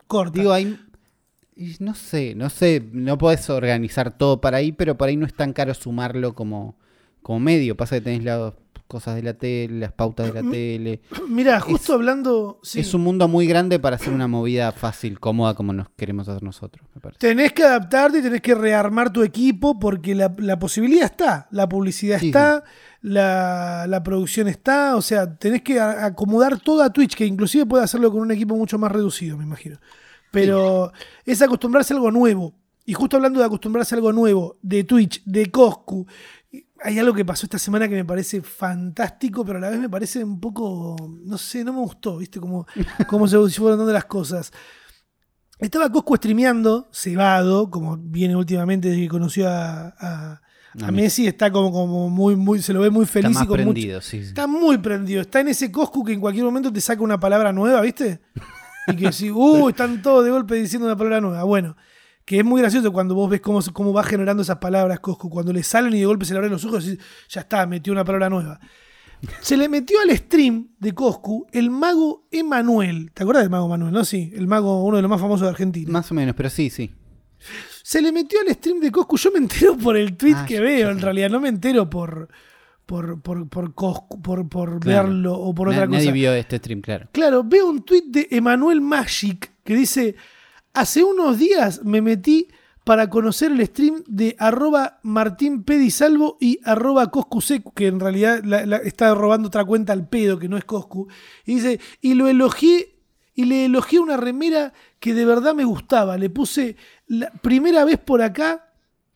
Corta. Digo, y no sé, no sé, no podés organizar todo para ahí, pero por ahí no es tan caro sumarlo como, como medio. Pasa que tenés las cosas de la tele, las pautas de la tele. Mira, justo hablando... sí. Es un mundo muy grande para hacer una movida fácil, cómoda, como nos queremos hacer nosotros, me parece. Tenés que adaptarte y tenés que rearmar tu equipo porque la, la posibilidad está, la publicidad Sí, está, La, la producción está, o sea, tenés que acomodar todo a Twitch, que inclusive puede hacerlo con un equipo mucho más reducido, me imagino. Pero es acostumbrarse a algo nuevo. Y justo hablando de acostumbrarse a algo nuevo, de Twitch, de Coscu, hay algo que pasó esta semana que me parece fantástico, pero a la vez me parece un poco, no sé, no me gustó, ¿viste? Como, como se fueron dando las cosas. Estaba Coscu streameando, cebado, como viene últimamente desde que conoció a, a- a A Messi, está como, como muy, muy, se lo ve muy Está feliz más y con mucho- prendido, sí. sí. Está muy prendido. Está en ese Coscu que en cualquier momento te saca una palabra nueva, ¿viste? Y que sí, uh, están todos de golpe diciendo una palabra nueva. Bueno, que es muy gracioso cuando vos ves cómo, cómo va generando esas palabras Coscu. Cuando le salen y de golpe se le abren los ojos, y ya está, metió una palabra nueva. Se le metió al stream de Coscu el mago Emanuel. ¿Te acuerdas del mago Emanuel? No, sí, el mago, uno de los más famosos de Argentina. Más o menos, pero sí, sí. Se le metió al stream de Coscu. Yo me entero por el tweet Ah, que veo, en realidad. No me entero por, por, por, por Coscu, por, por Claro. verlo o por otra cosa. Nadie vio este stream, claro. Claro, veo un tweet de Emanuel Magic que dice: Hace unos días me metí para conocer el stream de arroba Martín Pedisalvo y arroba Coscusecu, que en realidad está robando otra cuenta al pedo, que no es Coscu. Y dice, y lo elogié, y le elogié una remera que de verdad me gustaba. Le puse la primera vez por acá,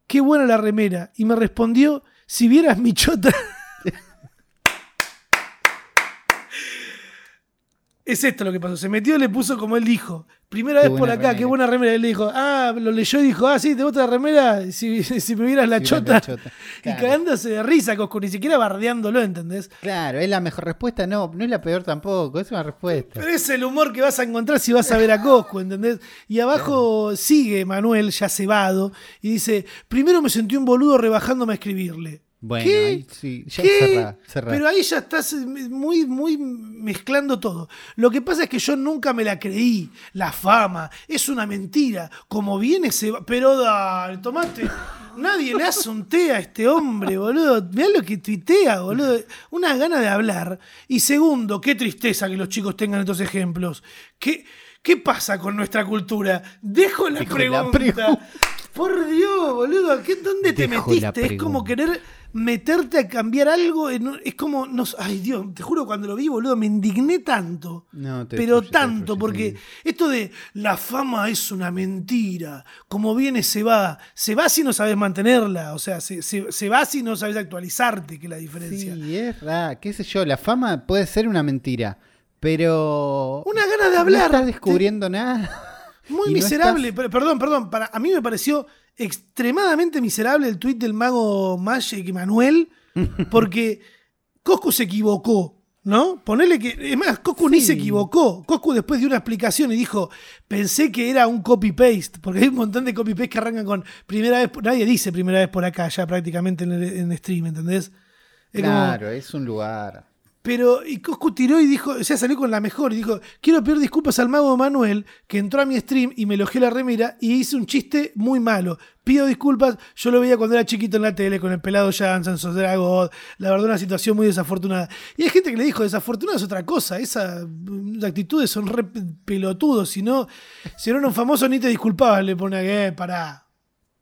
qué buena la remera. Y me respondió, si vieras mi chota. Es esto lo que pasó. Se metió le puso como él dijo. Primera Qué vez por acá, qué remera. buena remera. Él le dijo, ah, lo leyó y dijo, ah, sí, te gusta la remera. Si, si me vieras la Si chota. vieras la chota. Y cagándose de risa, Coscu, ni siquiera bardeándolo, ¿entendés? Claro, es la mejor respuesta, no, no es la peor tampoco, es una respuesta. Pero es el humor que vas a encontrar si vas a ver a Coscu, ¿entendés? Y abajo sigue Manuel, ya cebado, y dice, primero me sentí un boludo rebajándome a escribirle. Bueno, ¿Qué? ahí sí, ya ¿Qué? cerrá, cerrá. Pero ahí ya estás muy, muy mezclando todo. Lo que pasa es que yo nunca me la creí. La fama es una mentira. Como viene se va. Pero dale, tomate. Nadie le hace un té a este hombre, boludo. Mirá lo que tuitea, boludo. Una gana de hablar. Y segundo, qué tristeza que los chicos tengan estos ejemplos. ¿Qué, qué pasa con nuestra cultura? Dejo la Dejo la pregunta. Por Dios, boludo. ¿qué, ¿Dónde te Dejo metiste? Es como querer meterte a cambiar algo. en es como. No, ay, Dios, te juro, cuando lo vi, boludo, me indigné tanto. No, te pero destruye, tanto, porque esto de la fama es una mentira. Como viene, se va. Se va si no sabes mantenerla. O sea, se, se- se va si no sabes actualizarte, que es la diferencia. Sí, es verdad, qué sé yo, la fama puede ser una mentira, pero... Una gana de hablar. No estás descubriendo nada. Muy no miserable. estás- pero- Perdón, perdón. Para, a mí me pareció extremadamente miserable el tuit del mago Magic Manuel. Porque Coscu se equivocó. ¿No? Ponele que. Es más, Coscu ni se equivocó. Coscu después dio una explicación y dijo: Pensé que era un copy-paste. Porque hay un montón de copy-paste que arrancan con primera vez. Nadie dice primera vez por acá, ya prácticamente en el en stream, ¿entendés? Es como- Claro, es un lugar. Pero, y Coscu tiró y dijo, o sea, salió con la mejor y dijo, quiero pedir disculpas al mago Manuel, que entró a mi stream y me elogió la remera y hice un chiste muy malo. Pido disculpas, yo lo veía cuando era chiquito en la tele con el pelado Jansen, Sodrago, la verdad una situación muy desafortunada. Y hay gente que le dijo, desafortunada es otra cosa, esas actitudes son re pelotudos, si no, si no un famoso ni te disculpabas, le pone que, eh, pará.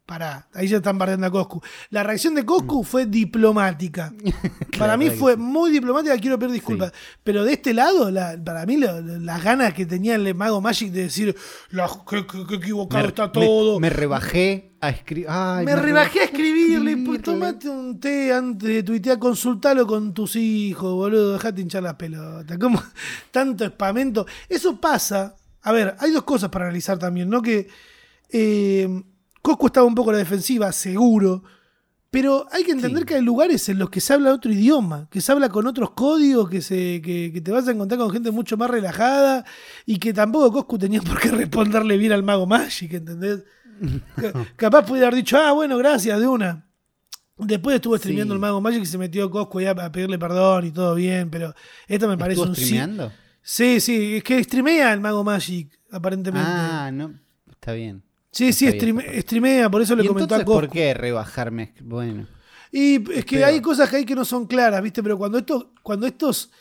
Pará, ahí ya están bardeando a Coscu. La reacción de Coscu fue diplomática. para mí fue muy diplomática, quiero pedir disculpas. Pero de este lado, la- para mí las ganas que tenía el mago Magic de decir, que equivocado está me- todo. Me, rebajé a escribir. Me rebajé a escribirle, pues tomate un té antes de tuitear, consultalo con tus hijos, boludo, dejate hinchar las pelotas. ¿Cómo? Tanto espamento. Eso pasa. A ver, hay dos cosas para analizar también, ¿no? Que eh, Cosco estaba un poco a la defensiva, seguro. Pero hay que entender Sí. que hay lugares en los que se habla otro idioma, que se habla con otros códigos, que, se, que, que te vas a encontrar con gente mucho más relajada y que tampoco Coscu tenía por qué responderle bien al mago Magic, ¿entendés? Ca- Capaz puede haber dicho, ah, bueno, gracias, de una. Después estuvo streameando Sí. el mago Magic y se metió Coscu ya a pedirle perdón y todo bien, pero esto me parece ¿Estuvo un sí. streameando? Sí, sí, es que streamea el mago Magic, aparentemente. Ah, no. Está bien. Sí, sí, streame- streamea, por eso le ¿Y comentó a Coscu. por qué rebajarme? Bueno. Y es que hay cosas que hay que no son claras, ¿viste? Pero cuando estos, cuando estos,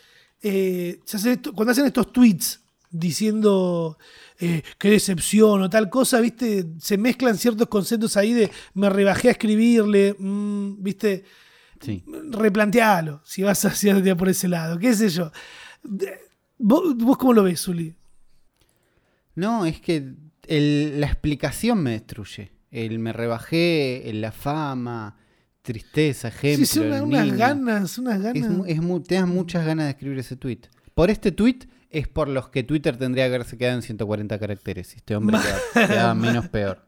eh, se hacen esto- cuando hacen estos tweets diciendo eh, qué decepción o tal cosa, ¿viste? Se mezclan ciertos conceptos ahí de me rebajé a escribirle, mm, ¿viste? Sí. Replantealo, si vas a hacia por ese lado, qué sé yo. De- ¿Vos, vos cómo lo ves, Zuli? No, es que el- la explicación me destruye. El me rebajé, el la fama, tristeza, ejemplo. Sí, una- el unas ganas, unas ganas. Es es te das muchas ganas de escribir ese tweet. Por este tweet es por los que Twitter tendría que haberse quedado en 140 caracteres. Este hombre queda- quedaba menos peor.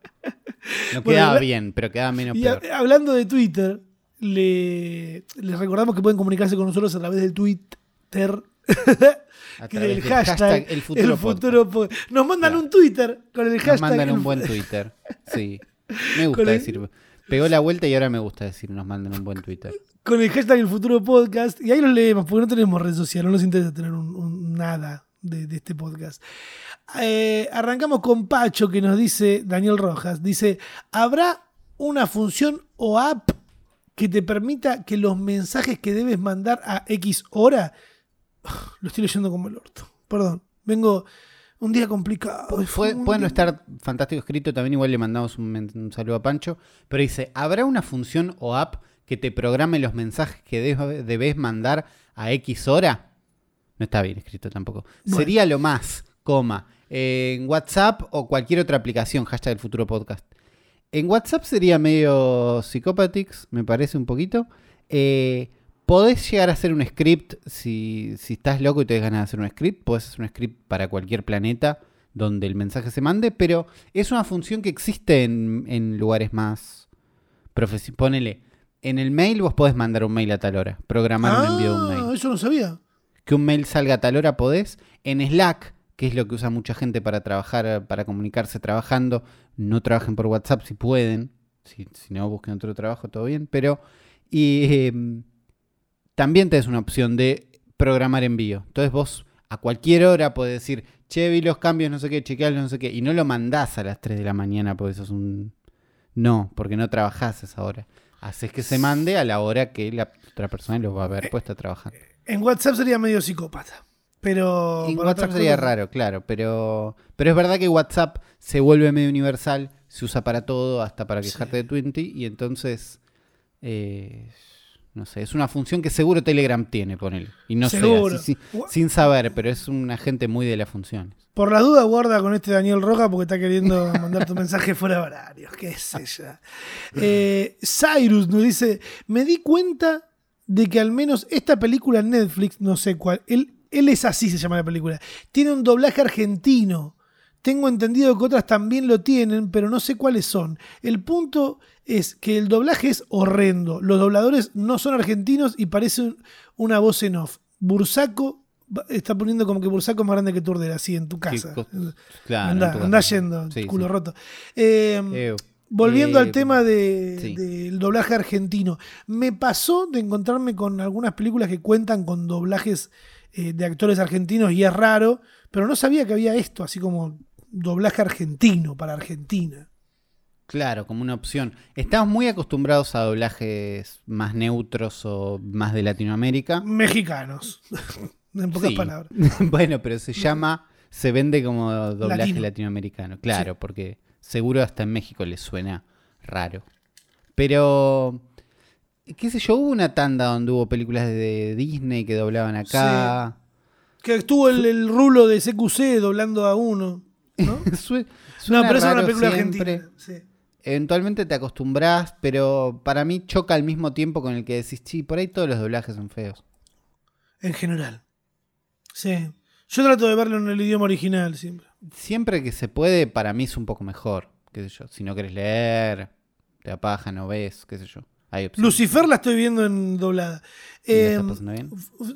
No quedaba bien, pero quedaba menos Y peor. hablando de Twitter, le, les recordamos que pueden comunicarse con nosotros a través del Twitter. A través del hashtag, hashtag El Futuro futuro po- Nos mandan Claro. un Twitter con el Nos hashtag. mandan el un buen Twitter. Sí. Me gusta el- decir. Pegó la vuelta y ahora me gusta decir nos mandan un buen Twitter. Con el hashtag el futuro podcast. Y ahí los leemos, porque no tenemos red social, no nos interesa tener un, un nada de, de este podcast. Eh, arrancamos con Pacho, que nos dice, Daniel Rojas, dice, ¿habrá una función o app que te permita que los mensajes que debes mandar a X hora... Lo estoy leyendo como el orto. Perdón, vengo un día complicado. Fue- Fue un puede no estar fantástico escrito, también igual le mandamos un, saludo a Pancho, pero dice, ¿habrá una función o app que te programe los mensajes que deb- debes mandar a X hora? No está bien escrito tampoco. Bueno. Sería lo más, coma, en WhatsApp o cualquier otra aplicación, hashtag el futuro podcast. En WhatsApp sería medio psicopatics, me parece un poquito. Eh, podés llegar a hacer un script si, si estás loco y te ganas de hacer un script. Podés hacer un script para cualquier planeta donde el mensaje se mande, pero es una función que existe en, en lugares más profesionales. Ponele, en el mail vos podés mandar un mail a tal hora, programar un envío de un Ah, mail. eso no sabía. Que un mail salga a tal hora podés. En Slack, que es lo que usa mucha gente para trabajar, para comunicarse trabajando, no trabajen por WhatsApp si pueden. Si, si no, busquen otro trabajo, todo bien. Pero y, eh, también tenés una opción de programar envío. Entonces vos a cualquier hora podés decir, che, vi los cambios, no sé qué, chequealos, no sé qué. Y no lo mandás a las 3 de la mañana porque sos un... No, porque no trabajás a esa hora. Haces que se mande a la hora que la otra persona lo va a haber puesto a trabajar. En WhatsApp sería medio psicópata. Pero. En WhatsApp sería cosas- raro, claro, pero, pero es verdad que WhatsApp se vuelve medio universal, se usa para todo, hasta para quejarte de Twenty, y entonces, eh, no sé, es una función que seguro Telegram tiene, ponele. Y no Seguro. sé, así, sin saber, pero es un agente muy de las funciones. Por la duda, guarda con este Daniel Roja porque está queriendo mandar tu mensaje fuera de horario. ¿Qué es ella? Eh, Cyrus nos dice: Me di cuenta de que al menos esta película en Netflix, no sé cuál, él, él es así, se llama la película, tiene un doblaje argentino. Tengo entendido que otras también lo tienen, pero no sé cuáles son. El punto es que el doblaje es horrendo. Los dobladores no son argentinos y parecen una voz en off. Bursaco está poniendo como que Bursaco es más grande que Turdera, así en tu casa. Claro, tu casa. yendo, Sí, culo sí. roto. Eh, Eh, volviendo eh, al tema de- sí. del doblaje argentino, me pasó de encontrarme con algunas películas que cuentan con doblajes eh, de actores argentinos y es raro, pero no sabía que había esto, así como doblaje argentino para Argentina. Claro, como una opción. Estamos muy acostumbrados a doblajes más neutros o más de Latinoamérica. Mexicanos, en pocas Sí. palabras. bueno, pero se llama, se vende como doblaje Latino. latinoamericano, claro, porque seguro hasta en México les suena raro. Pero, qué sé yo, hubo una tanda donde hubo películas de Disney que doblaban acá. Que estuvo el, el rulo de CQC doblando a uno. ¿no? Pero esa es una película siempre. argentina. sí. Eventualmente te acostumbras, pero para mí choca al mismo tiempo con el que decís, sí, por ahí todos los doblajes son feos. En general. Sí. Yo trato de verlo en el idioma original siempre. Siempre que se puede, para mí es un poco mejor. Qué sé yo. Si no querés leer, te apaja, no ves, qué sé yo. Lucifer la estoy viendo en doblada. ¿Y la Eh, estás pasando bien?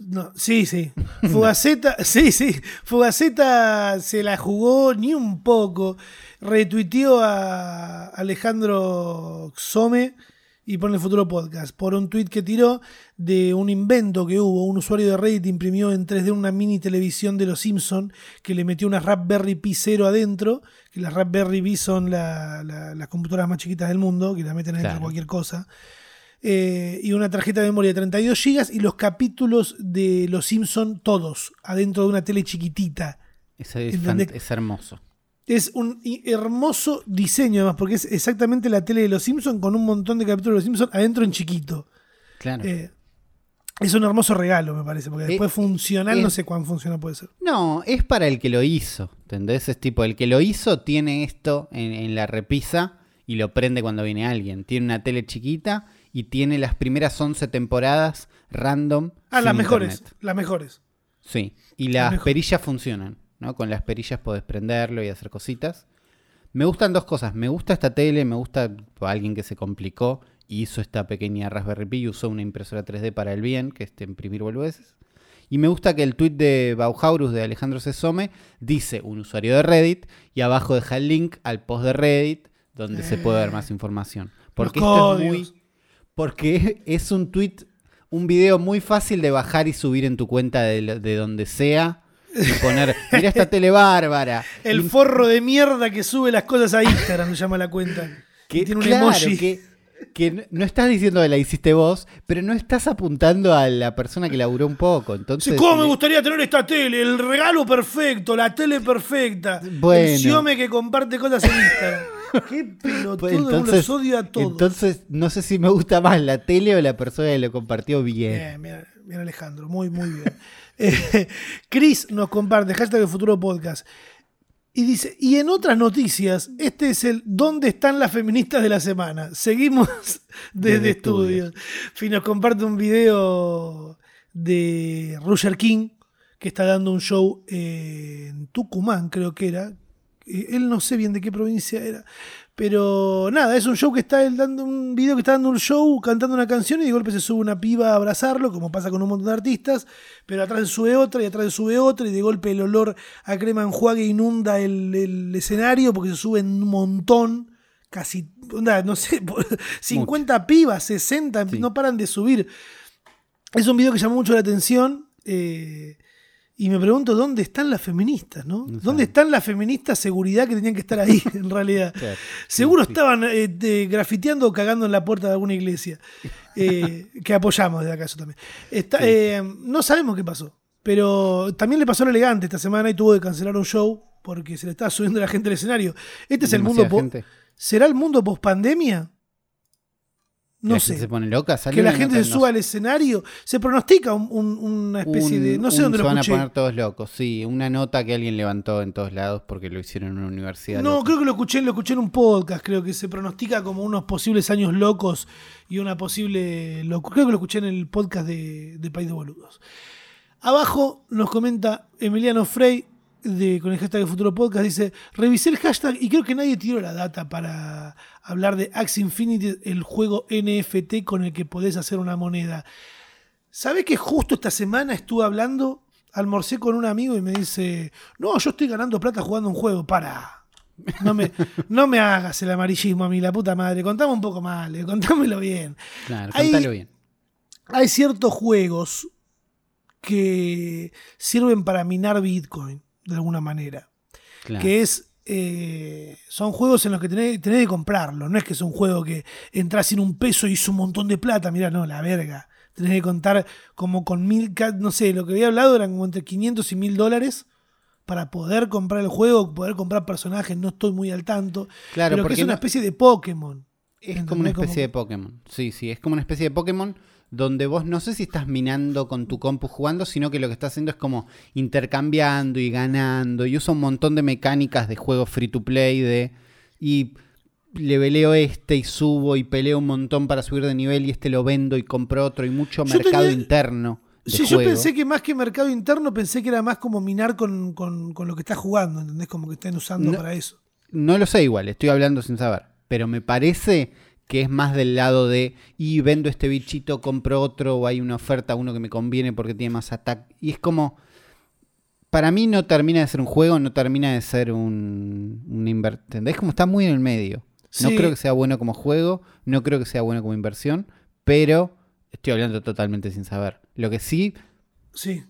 no, sí, sí. Fugaceta, sí, sí. Fugaceta se la jugó ni un poco. Retuiteó a Alejandro Some y pone el futuro podcast por un tweet que tiró de un invento que hubo. Un usuario de Reddit imprimió en 3D una mini televisión de los Simpson que le metió una Raspberry Pi 0 adentro. Que las Raspberry Pi son la- la- las computadoras más chiquitas del mundo, que la meten adentro de Claro. cualquier cosa. Eh, y una tarjeta de memoria de 32 GB y los capítulos de Los Simpson todos adentro de una tele chiquitita. Es, hermoso. Es un hermoso diseño además, porque es exactamente la tele de Los Simpson con un montón de capítulos de Los Simpson adentro en chiquito. Claro. Eh, es un hermoso regalo, me parece, porque Eh, después funcional eh, no sé cuán funcional puede ser. No, es para el que lo hizo. ¿Entendés? Es tipo, el que lo hizo tiene esto en, en la repisa y lo prende cuando viene alguien. Tiene una tele chiquita y tiene las primeras 11 temporadas random. Ah, las mejores, internet. las mejores. Sí. Y las perillas funcionan. ¿no? Con las perillas podés prenderlo y hacer cositas. Me gustan dos cosas. Me gusta esta tele, me gusta alguien que se complicó y hizo esta pequeña Raspberry Pi y usó una impresora 3D para el bien, que es imprimir boludeces. Y me gusta que el tweet de Bauhaurus de Alejandro Sesome dice un usuario de Reddit y abajo deja el link al post de Reddit donde se puede ver más información. Porque esto es muy. Porque es un tweet, un video muy fácil de bajar y subir en tu cuenta de, donde sea. Y poner, mira esta tele bárbara. El forro de mierda que sube las cosas a Instagram, se llama la cuenta. que, Y tiene un claro, emoji. que, que no- estás diciendo que la hiciste vos, pero no estás apuntando a la persona que laburó un poco. Entonces, Sí, ¿Cómo me gustaría tener esta tele? El regalo perfecto, la tele perfecta. Bueno. El Xiome que comparte cosas en Instagram. Qué pelotudo, Pues entonces, los odio a todos. entonces, no sé si me gusta más la tele o la persona que lo compartió bien. Bien, bien, bien, Alejandro, muy, muy bien. Eh, Chris nos comparte, hashtag el futuro podcast. Y dice, y en otras noticias, este es el ¿Dónde están las feministas de la semana? Seguimos desde, Desde estudios. Y nos comparte un video de Roger King, que está dando un show en Tucumán, creo que era. Eh, Él no sé bien de qué provincia era. Pero nada, es un show que está él dando un video que está dando un show, cantando una canción y de golpe se sube una piba a abrazarlo, como pasa con un montón de artistas, pero atrás se sube otra y atrás se sube otra y de golpe el olor a crema enjuague inunda el, el escenario porque se suben un montón, casi, no sé, 50 pibas, 60, Sí. no paran de subir. Es un video que llamó mucho la atención. eh, y me pregunto dónde están las feministas, ¿no? No ¿Dónde están las feministas seguridad que tenían que estar ahí, en realidad? Claro. Seguro Sí, estaban eh, de- grafiteando o cagando en la puerta de alguna iglesia. eh, que apoyamos desde acá eso también. Está- Sí. eh, no sabemos qué pasó. Pero también le pasó lo elegante esta semana y tuvo que cancelar un show porque se le estaba subiendo la gente al escenario. Este es el mundo. ¿Será el mundo post pandemia? No la gente sé. se pone loca, Que la gente se suba sé. al escenario. Se pronostica un- un- una especie de. No sé dónde se lo van escuché. a poner todos locos, sí. Una nota que alguien levantó en todos lados porque lo hicieron en una universidad. No, loca. creo que lo escuché, lo escuché en un podcast, creo que se pronostica como unos posibles años locos y una posible locu- Creo que lo escuché en el podcast de, de País de Boludos. Abajo nos comenta Emiliano Frey de, con el hashtag de Futuro Podcast, dice, revisé el hashtag y creo que nadie tiró la data para hablar de Axie Infinity, el juego NFT con el que podés hacer una moneda. ¿Sabés que justo esta semana estuve hablando, almorcé con un amigo y me dice, no, yo estoy ganando plata jugando un juego, para. No me, no me hagas el amarillismo a mí, la puta madre. Contame un poco mal, eh, contámelo bien. Claro, Hay- bien. Hay ciertos juegos que sirven para minar Bitcoin, de alguna manera. Claro. Que es. eh, son juegos en los que tenés, tenés que comprarlo. No es que es un juego que entras sin un peso y hizo un montón de plata. Mira, no, la verga. Tenés que contar como con mil. No sé, lo que había hablado eran como entre 500 y mil dólares para poder comprar el juego, poder comprar personajes. No estoy muy al tanto. Claro, pero que porque es una especie de Pokémon. Es como una especie de Pokémon. Sí, sí, es como una especie de Pokémon donde vos no sé si estás minando con tu compu jugando, sino que lo que estás haciendo es como intercambiando y ganando y usa un montón de mecánicas de juego free to play de y leveleo este y subo y peleo un montón para subir de nivel y este lo vendo y compro otro y mucho Yo mercado tenía- interno Sí, yo pensé que más que mercado interno, pensé que era más como minar con, con- con lo que estás jugando, ¿entendés? Como que estén usando No. para eso. No lo sé igual, estoy hablando sin saber. Pero me parece que es más del lado de, y vendo este bichito, compro otro, o hay una oferta, uno que me conviene porque tiene más ataque. Y es como, para mí no termina de ser un juego, no termina de ser un, un ¿Entendés? Como está muy en el medio. No creo que sea bueno como juego, no creo que sea bueno como inversión, pero estoy hablando totalmente sin saber. Lo que sí, Sí.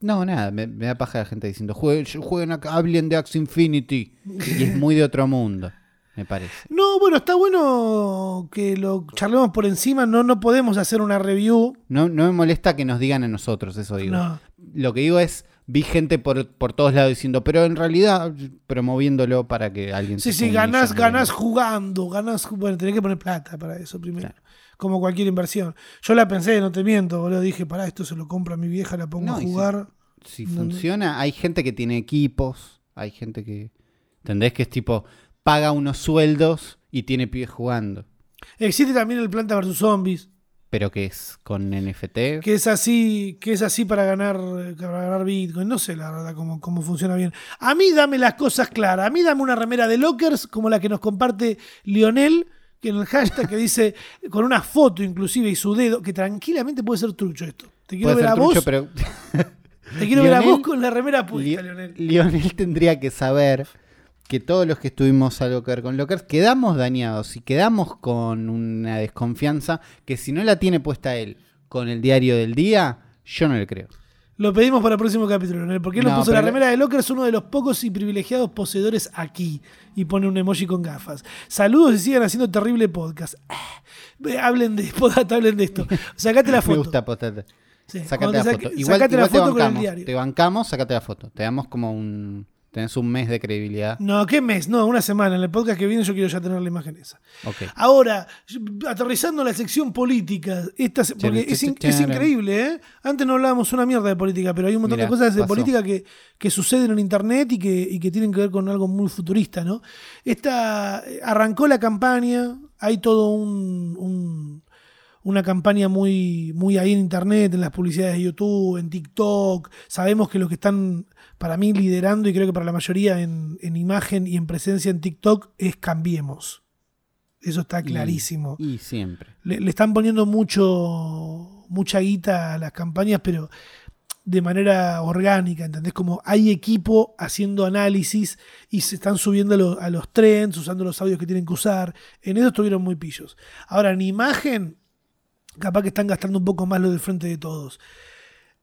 no, nada, me, me da paja la gente diciendo, jueguen, jueguen a, hablen de Axie Infinity. Y es muy de otro mundo, me parece. No, bueno, está bueno que lo charlemos por encima. No, no podemos hacer una review. No, no me molesta que nos digan a nosotros, eso digo. No. Lo que digo es, vi gente por, por todos lados diciendo, pero en realidad promoviéndolo para que alguien Sí, se sí, ganás, ganás jugando, ganás. Bueno, tenés que poner plata para eso primero. Como cualquier inversión. Yo la pensé, no te miento, boludo. Dije, pará, esto se lo compra a mi vieja, la pongo No, a si- jugar. Si no. funciona, hay gente que tiene equipos, hay gente que... ¿Entendés? Que es tipo, paga unos sueldos y tiene pibes jugando. Existe también el Planta vs Zombies, Pero que es con NFT. que es así, que es así para ganar, para ganar Bitcoin. No sé la verdad cómo, cómo funciona bien. A mí dame las cosas claras. A mí dame una remera de Lockers como la que nos comparte Lionel, que en el hashtag que dice, con una foto inclusive y su dedo, que tranquilamente puede ser trucho esto. Te quiero Puede ver a trucho, vos. pero Te quiero ver a vos con la remera puesta, Li- Lionel. Lionel tendría que saber que todos los que estuvimos algo que ver con Lockers quedamos dañados y quedamos con una desconfianza que si no la tiene puesta él con el diario del día, yo no le creo. Lo pedimos para el próximo capítulo, Lionel, porque él nos No, puso la remera de Lockers, uno de los pocos y privilegiados poseedores aquí. Y pone un emoji con gafas. Saludos y sigan haciendo terrible podcast. Ah, ve, hablen de podata, hablen de esto. Sacate la Me foto. gusta postarte. Sí, Sacate la foto. Igual, sacate igual la te foto con el bancamos. diario. Te bancamos, sacate la foto. Te damos como un. Tenés un mes de credibilidad. No, ¿qué mes? No, una semana. En el podcast que viene yo quiero ya tener la imagen esa. Ahora, aterrizando la sección política, esta, porque es, in- es increíble, ¿eh? Antes no hablábamos una mierda de política, pero hay un montón Mirá, de cosas de pasó. política que, que suceden en Internet y que, y que tienen que ver con algo muy futurista, ¿no? Esta, arrancó la campaña, hay todo un- un, una campaña muy, muy ahí en internet, en las publicidades de YouTube, en TikTok. Sabemos que los que están, para mí, liderando, y creo que para la mayoría en, en imagen y en presencia en TikTok, es Cambiemos. Eso está clarísimo. Y, y siempre. Le, le están poniendo mucho, mucha guita a las campañas, pero de manera orgánica, ¿entendés? Como hay equipo haciendo análisis y se están subiendo a, lo- a los trends, usando los audios que tienen que usar. En eso estuvieron muy pillos. Ahora, en imagen, capaz que están gastando un poco más lo del frente de todos.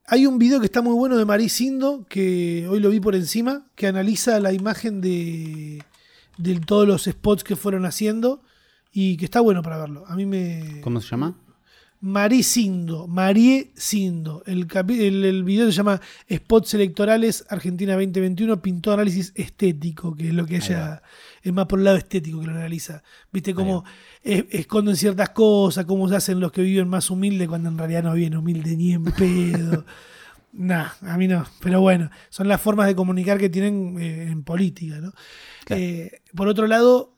Hay un video que está muy bueno de Maris Sindo, que hoy lo vi por encima, que analiza la imagen de, de todos los spots que fueron haciendo y que está bueno para verlo. A mí me... ¿Cómo se llama? Marie Sindo, Marie Sindo. El, el, el video se llama Spots Electorales Argentina 2021, pintó análisis estético, que es lo que ella es más por el lado estético que lo analiza. Viste cómo es- esconden ciertas cosas, cómo se hacen los que viven más humilde cuando en realidad no viven humilde ni en pedo. Nah, a mí no. Pero bueno, son las formas de comunicar que tienen eh, en política, ¿no? Claro. Eh, por otro lado,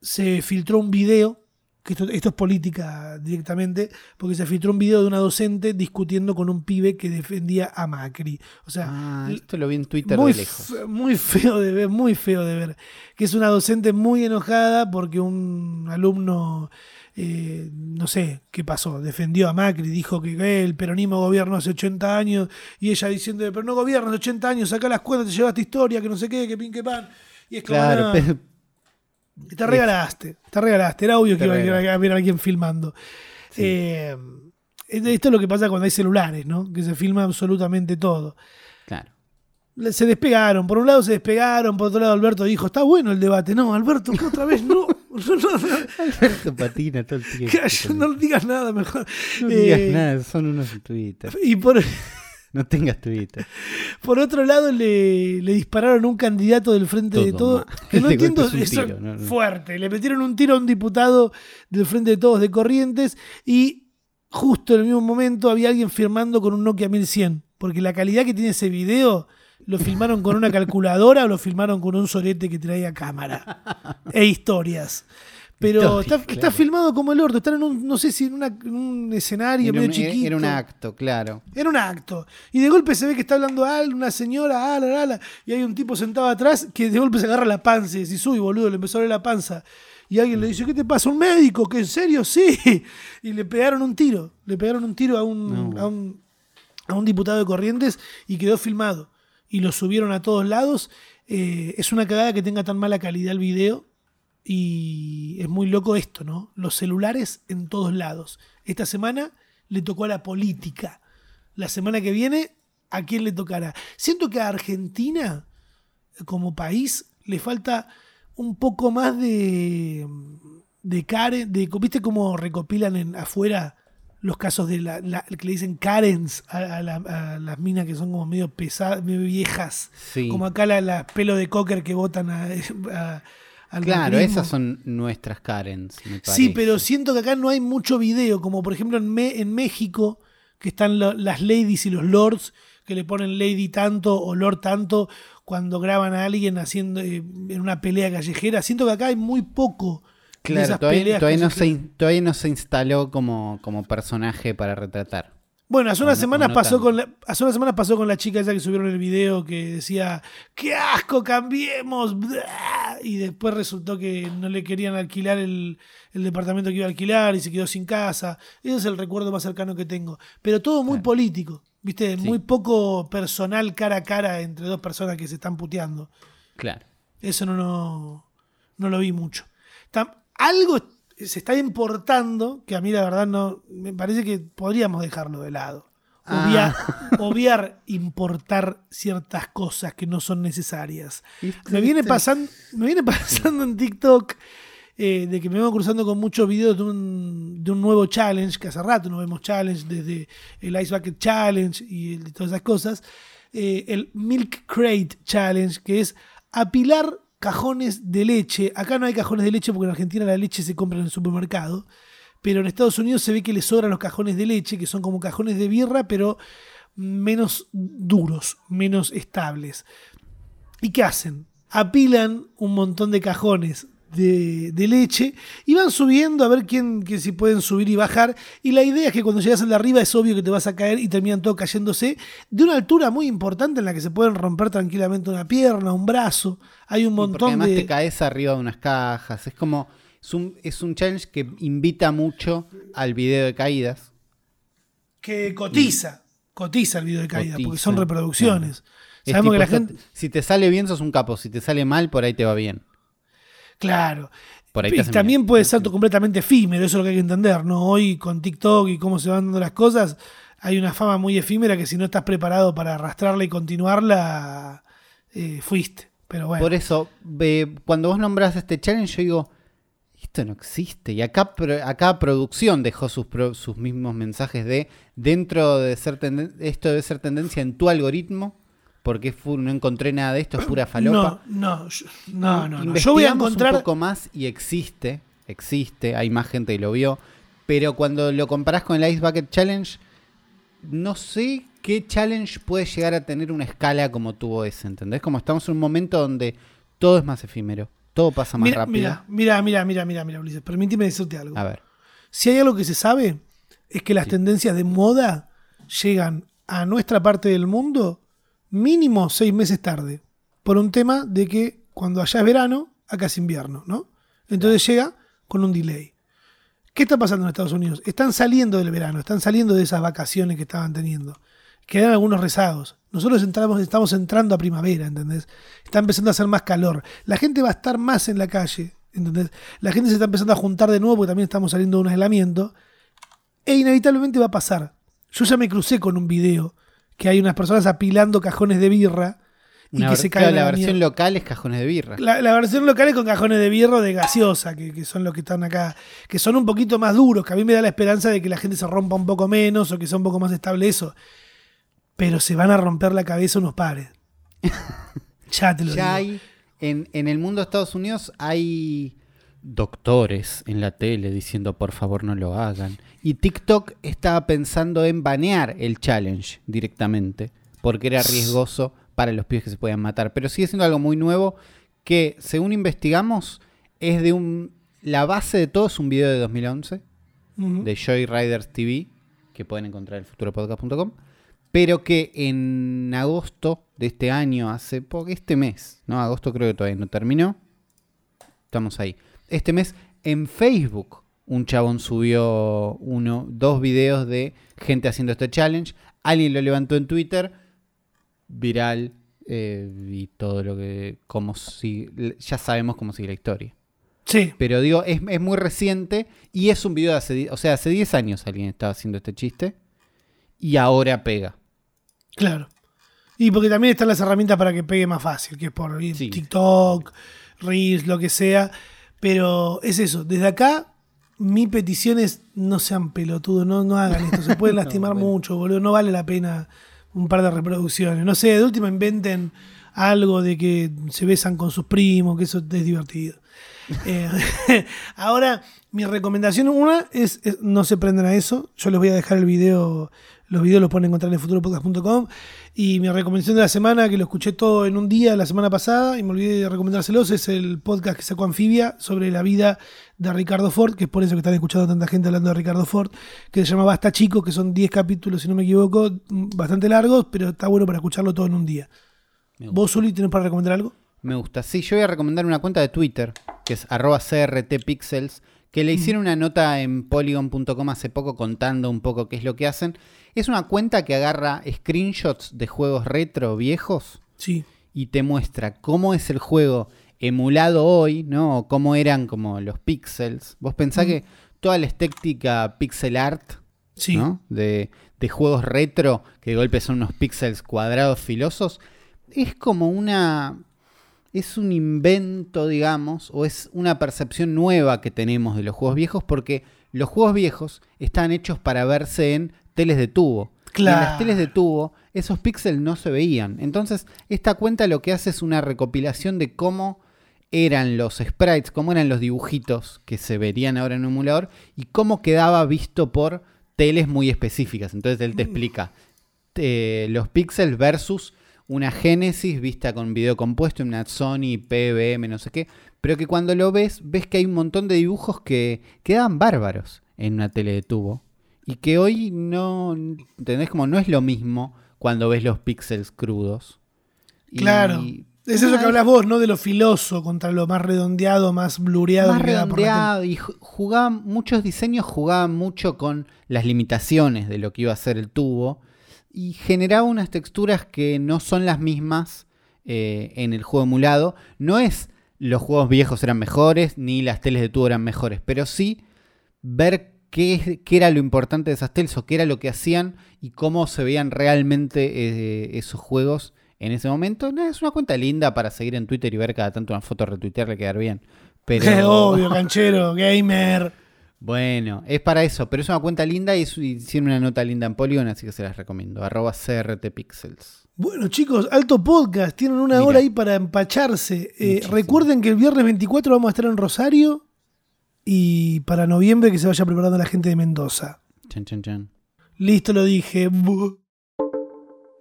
se filtró un video, que esto, esto es política directamente, porque se filtró un video de una docente discutiendo con un pibe que defendía a Macri. O sea, Ah, esto lo vi en Twitter muy, de lejos. fe- muy feo de ver, muy feo de ver. Que es una docente muy enojada porque un alumno, eh, no sé qué pasó, defendió a Macri, dijo que eh, el peronismo gobierna hace 80 años y ella diciendo, pero no gobierna hace 80 años, saca las cuentas, te llevaste historia, que no sé qué, que pin, que pan. Y es como, Claro, no, pero- te regalaste, te regalaste. Era obvio Te que iba a- a haber alguien filmando. Eh, esto es lo que pasa cuando hay celulares, ¿no? Que se filma absolutamente todo. claro. Se despegaron, por un lado se despegaron, por otro lado Alberto dijo, está bueno el debate. No, Alberto, que otra vez no. No, no, no, Alberto patina todo el tiempo. no digas nada mejor. No digas Eh, nada, son unos Twitter. Y por, No tengas Twitter. Por otro lado, le, le dispararon a un candidato del Frente de Todo Todos. Que no entiendo, es un eso tiro, no, no. fuerte. Le metieron un tiro a un diputado del Frente de Todos de Corrientes y justo en el mismo momento había alguien firmando con un Nokia 1100. Porque la calidad que tiene ese video, lo filmaron con una calculadora o lo filmaron con un sorete que traía cámara. E historias. Pero está, claro. está filmado como el orto. Están en un, no sé si en, una- en un escenario Era medio un, chiquito. era un acto, claro. Era un acto. Y de golpe se ve que está hablando al, una señora, ala, ala, y hay un tipo sentado atrás que de golpe se agarra la panza y dice, uy, boludo, le empezó a doler la panza. Y alguien le dice, ¿qué te pasa? ¿Un médico? ¿Que en serio? Sí. Y le pegaron un tiro. Le pegaron un tiro a un, No. a un, a un diputado de Corrientes y quedó filmado. Y lo subieron a todos lados. Eh, es una cagada que tenga tan mala calidad el video. Y es muy loco esto, ¿no? Los celulares en todos lados. Esta semana le tocó a la política. La semana que viene, ¿a quién le tocará? Siento que a Argentina, como país, le falta un poco más de. de Karen. De, ¿Viste cómo recopilan en, afuera los casos de la, la- que le dicen Karens a, a la- a las minas que son como medio pesadas, medio viejas? Sí. Como acá las la pelo de cocker que votan a, a- al Claro, macrismo. esas son nuestras Karens, me Sí, pero siento que acá no hay mucho video, como por ejemplo en, Me- en México, que están lo- las ladies y los lords, que le ponen lady tanto o lord tanto cuando graban a alguien haciendo eh, en una pelea callejera. Siento que acá hay muy poco de Claro, esas todavía, peleas todavía no se, todavía no se instaló como, como personaje para retratar. Bueno, hace unas no- semanas no pasó con la, hace unas semanas pasó con la chica esa que subieron el video que decía ¡Qué asco, cambiemos! bla", Y después resultó que no le querían alquilar el, el departamento que iba a alquilar y se quedó sin casa. Ese es el recuerdo más cercano que tengo. Pero todo muy Claro. político, ¿viste? Sí. Muy poco personal cara a cara entre dos personas que se están puteando. Claro. Eso no, no, no lo vi mucho. Tam- algo se está importando que a mí la verdad no. Me parece que podríamos dejarlo de lado. Obviar, obviar importar ciertas cosas que no son necesarias. Me viene pasando, me viene pasando en TikTok eh, de que me vengo cruzando con muchos videos de un, de un nuevo challenge, que hace rato no vemos challenge, desde el Ice Bucket Challenge y el- todas esas cosas. eh, el Milk Crate Challenge, que es apilar cajones de leche. Acá no hay cajones de leche porque en Argentina la leche se compra en el supermercado. Pero en Estados Unidos se ve que le sobran los cajones de leche, que son como cajones de birra, pero menos duros, menos estables. ¿Y qué hacen? Apilan un montón de cajones de, de leche y van subiendo a ver quién, que si pueden subir y bajar. Y la idea es que cuando llegas al de arriba es obvio que te vas a caer y terminan todos cayéndose de una altura muy importante en la que se pueden romper tranquilamente una pierna, un brazo. Hay un Y porque montón además de. te caes arriba de unas cajas. Es como. Es un, es un challenge que invita mucho al video de caídas. que cotiza, cotiza el video de caída, porque son reproducciones. Es Sabemos que la gente. Si te sale bien, sos un capo. Si te sale mal, por ahí te va bien. Claro. Por ahí Y también puede ser completamente efímero, eso es lo que hay que entender, ¿no? Hoy con TikTok y cómo se van dando las cosas, hay una fama muy efímera que si no estás preparado para arrastrarla y continuarla, eh, fuiste. Pero bueno. Por eso, cuando vos nombras este challenge, yo digo, esto no existe. Y acá, acá producción dejó sus, pro- sus mismos mensajes de, dentro de ser esto debe ser tendencia en tu algoritmo, porque es no encontré nada de esto, es pura falopa. No, no, yo- no, no, no. Yo voy a encontrar. un poco más y existe, existe, hay más gente que lo vio, pero cuando lo comparás con el Ice Bucket Challenge, no sé qué challenge puede llegar a tener una escala como tuvo ese, ¿entendés? Como estamos en un momento donde todo es más efímero, todo pasa más Mira, rápido. mira, mira, mira, mira, mira, mira, Ulises. Permíteme decirte algo. A ver, Si hay algo que se sabe, es que las tendencias de moda llegan a nuestra parte del mundo mínimo seis meses tarde. Por un tema de que cuando allá es verano, acá es invierno, ¿no? Entonces llega con un delay. ¿Qué está pasando en Estados Unidos? Están saliendo del verano, están saliendo de esas vacaciones que estaban teniendo. Quedan algunos rezagos. Nosotros entramos, estamos entrando a primavera, ¿entendés? Está empezando a hacer más calor. La gente va a estar más en la calle, ¿entendés? La gente se está empezando a juntar de nuevo porque también estamos saliendo de un aislamiento. E inevitablemente va a pasar. Yo ya me crucé con un video que hay unas personas apilando cajones de birra y Una que se a la versión mierda. local es cajones de birra. La, la versión local es con cajones de birro de gaseosa, que, que son los que están acá, que son un poquito más duros, que a mí me da la esperanza de que la gente se rompa un poco menos o que sea un poco más estable eso. pero se van a romper la cabeza unos pares. ya te lo Ya digo. hay, en, en el mundo de Estados Unidos hay doctores en la tele diciendo por favor no lo hagan. Y TikTok estaba pensando en banear el challenge directamente, porque era riesgoso para los pibes que se podían matar. Pero sigue siendo algo muy nuevo que, según investigamos, es de un... La base de todo es un video de 2011 Ujú. de Joy Riders TV, que pueden encontrar en futuropodcast.com, pero que en agosto de este año, hace poco, este mes, ¿no? Agosto creo que todavía no terminó. Estamos ahí. Este mes en Facebook un chabón subió uno, dos videos de gente haciendo este challenge. Alguien lo levantó en Twitter, viral eh, y todo lo que, como si, ya sabemos cómo sigue la historia. Sí, Pero digo, es, es muy reciente y es un video de hace, o sea, hace 10 años alguien estaba haciendo este chiste y ahora pega. claro. Y porque también están las herramientas para que pegue más fácil, que es por Sí. TikTok, Reels, lo que sea. Pero es eso, desde acá mi petición es no sean pelotudos, no, no hagan esto, se pueden lastimar bueno. mucho, boludo, no vale la pena un par de reproducciones. No sé, de última inventen algo de que se besan con sus primos, que eso es divertido. Eh, ahora, mi recomendación, una es, es no se prenden a eso. Yo les voy a dejar el video, los videos los pueden encontrar en futuropodcast.com. Y mi recomendación de la semana, que lo escuché todo en un día la semana pasada y me olvidé de recomendárselos, es el podcast que sacó Anfibia sobre la vida de Ricardo Ford, que es por eso que están escuchando tanta gente hablando de Ricardo Ford, que se llama Basta Chico, que son 10 capítulos, si no me equivoco, bastante largos, pero está bueno para escucharlo todo en un día. ¿Vos, Zuli, tenés para recomendar algo? Me gusta. Sí, yo voy a recomendar una cuenta de Twitter, que es arroba crtpixels, que le hicieron una nota en polygon.com hace poco contando un poco qué es lo que hacen. Es una cuenta que agarra screenshots de juegos retro viejos Sí. y te muestra cómo es el juego emulado hoy, ¿no? O cómo eran como los pixels. Vos pensás que toda la estética pixel art, Sí. ¿no? De, de juegos retro, que de golpe son unos píxeles cuadrados filosos, es como una... Es un invento, digamos, o es una percepción nueva que tenemos de los juegos viejos, porque los juegos viejos están hechos para verse en teles de tubo. Y en Claro. las teles de tubo, esos píxeles no se veían. Entonces, esta cuenta lo que hace es una recopilación de cómo eran los sprites, cómo eran los dibujitos que se verían ahora en un emulador y cómo quedaba visto por teles muy específicas. Entonces él te explica eh, los píxeles versus una Genesis vista con video compuesto, una Sony PBM, no sé qué, pero que cuando lo ves, ves que hay un montón de dibujos que quedaban bárbaros en una tele de tubo y que hoy no, ¿entendés? Como no es lo mismo cuando ves los píxeles crudos. Y- Claro. Es eso que hablas vos, ¿no? De lo filoso contra lo más redondeado, más blureado. más por redondeado y ju- jugaban muchos diseños jugaban mucho con las limitaciones de lo que iba a ser el tubo y generaba unas texturas que no son las mismas eh, en el juego emulado no es los juegos viejos eran mejores ni las teles de tubo eran mejores pero sí ver qué, qué era lo importante de esas teles o qué era lo que hacían y cómo se veían realmente eh, esos juegos en ese momento es una cuenta linda para seguir en Twitter y ver cada tanto una foto retuitear le quedar bien pero. Obvio, canchero, gamer. Bueno, es para eso, pero es una cuenta linda y, hicieron una nota linda en Polygon, así que se las recomiendo. Arroba crtpixels. Bueno, chicos, alto podcast. Tienen una Mira. hora ahí para empacharse. Eh, recuerden que el viernes 24 vamos a estar en Rosario. Y para noviembre que se vaya preparando la gente de Mendoza. Chan, chan, chan. Listo, lo dije.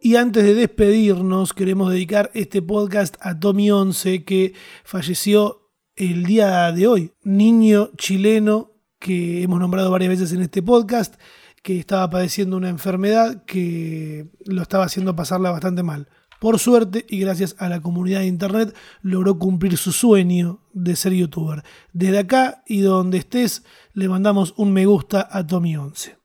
Y antes de despedirnos, queremos dedicar este podcast a Tommy 11, que falleció el día de hoy. Niño chileno que hemos nombrado varias veces en este podcast, que estaba padeciendo una enfermedad que lo estaba haciendo pasarla bastante mal. Por suerte y gracias a la comunidad de internet logró cumplir su sueño de ser youtuber. Desde acá y donde estés le mandamos un me gusta a Tommy 11.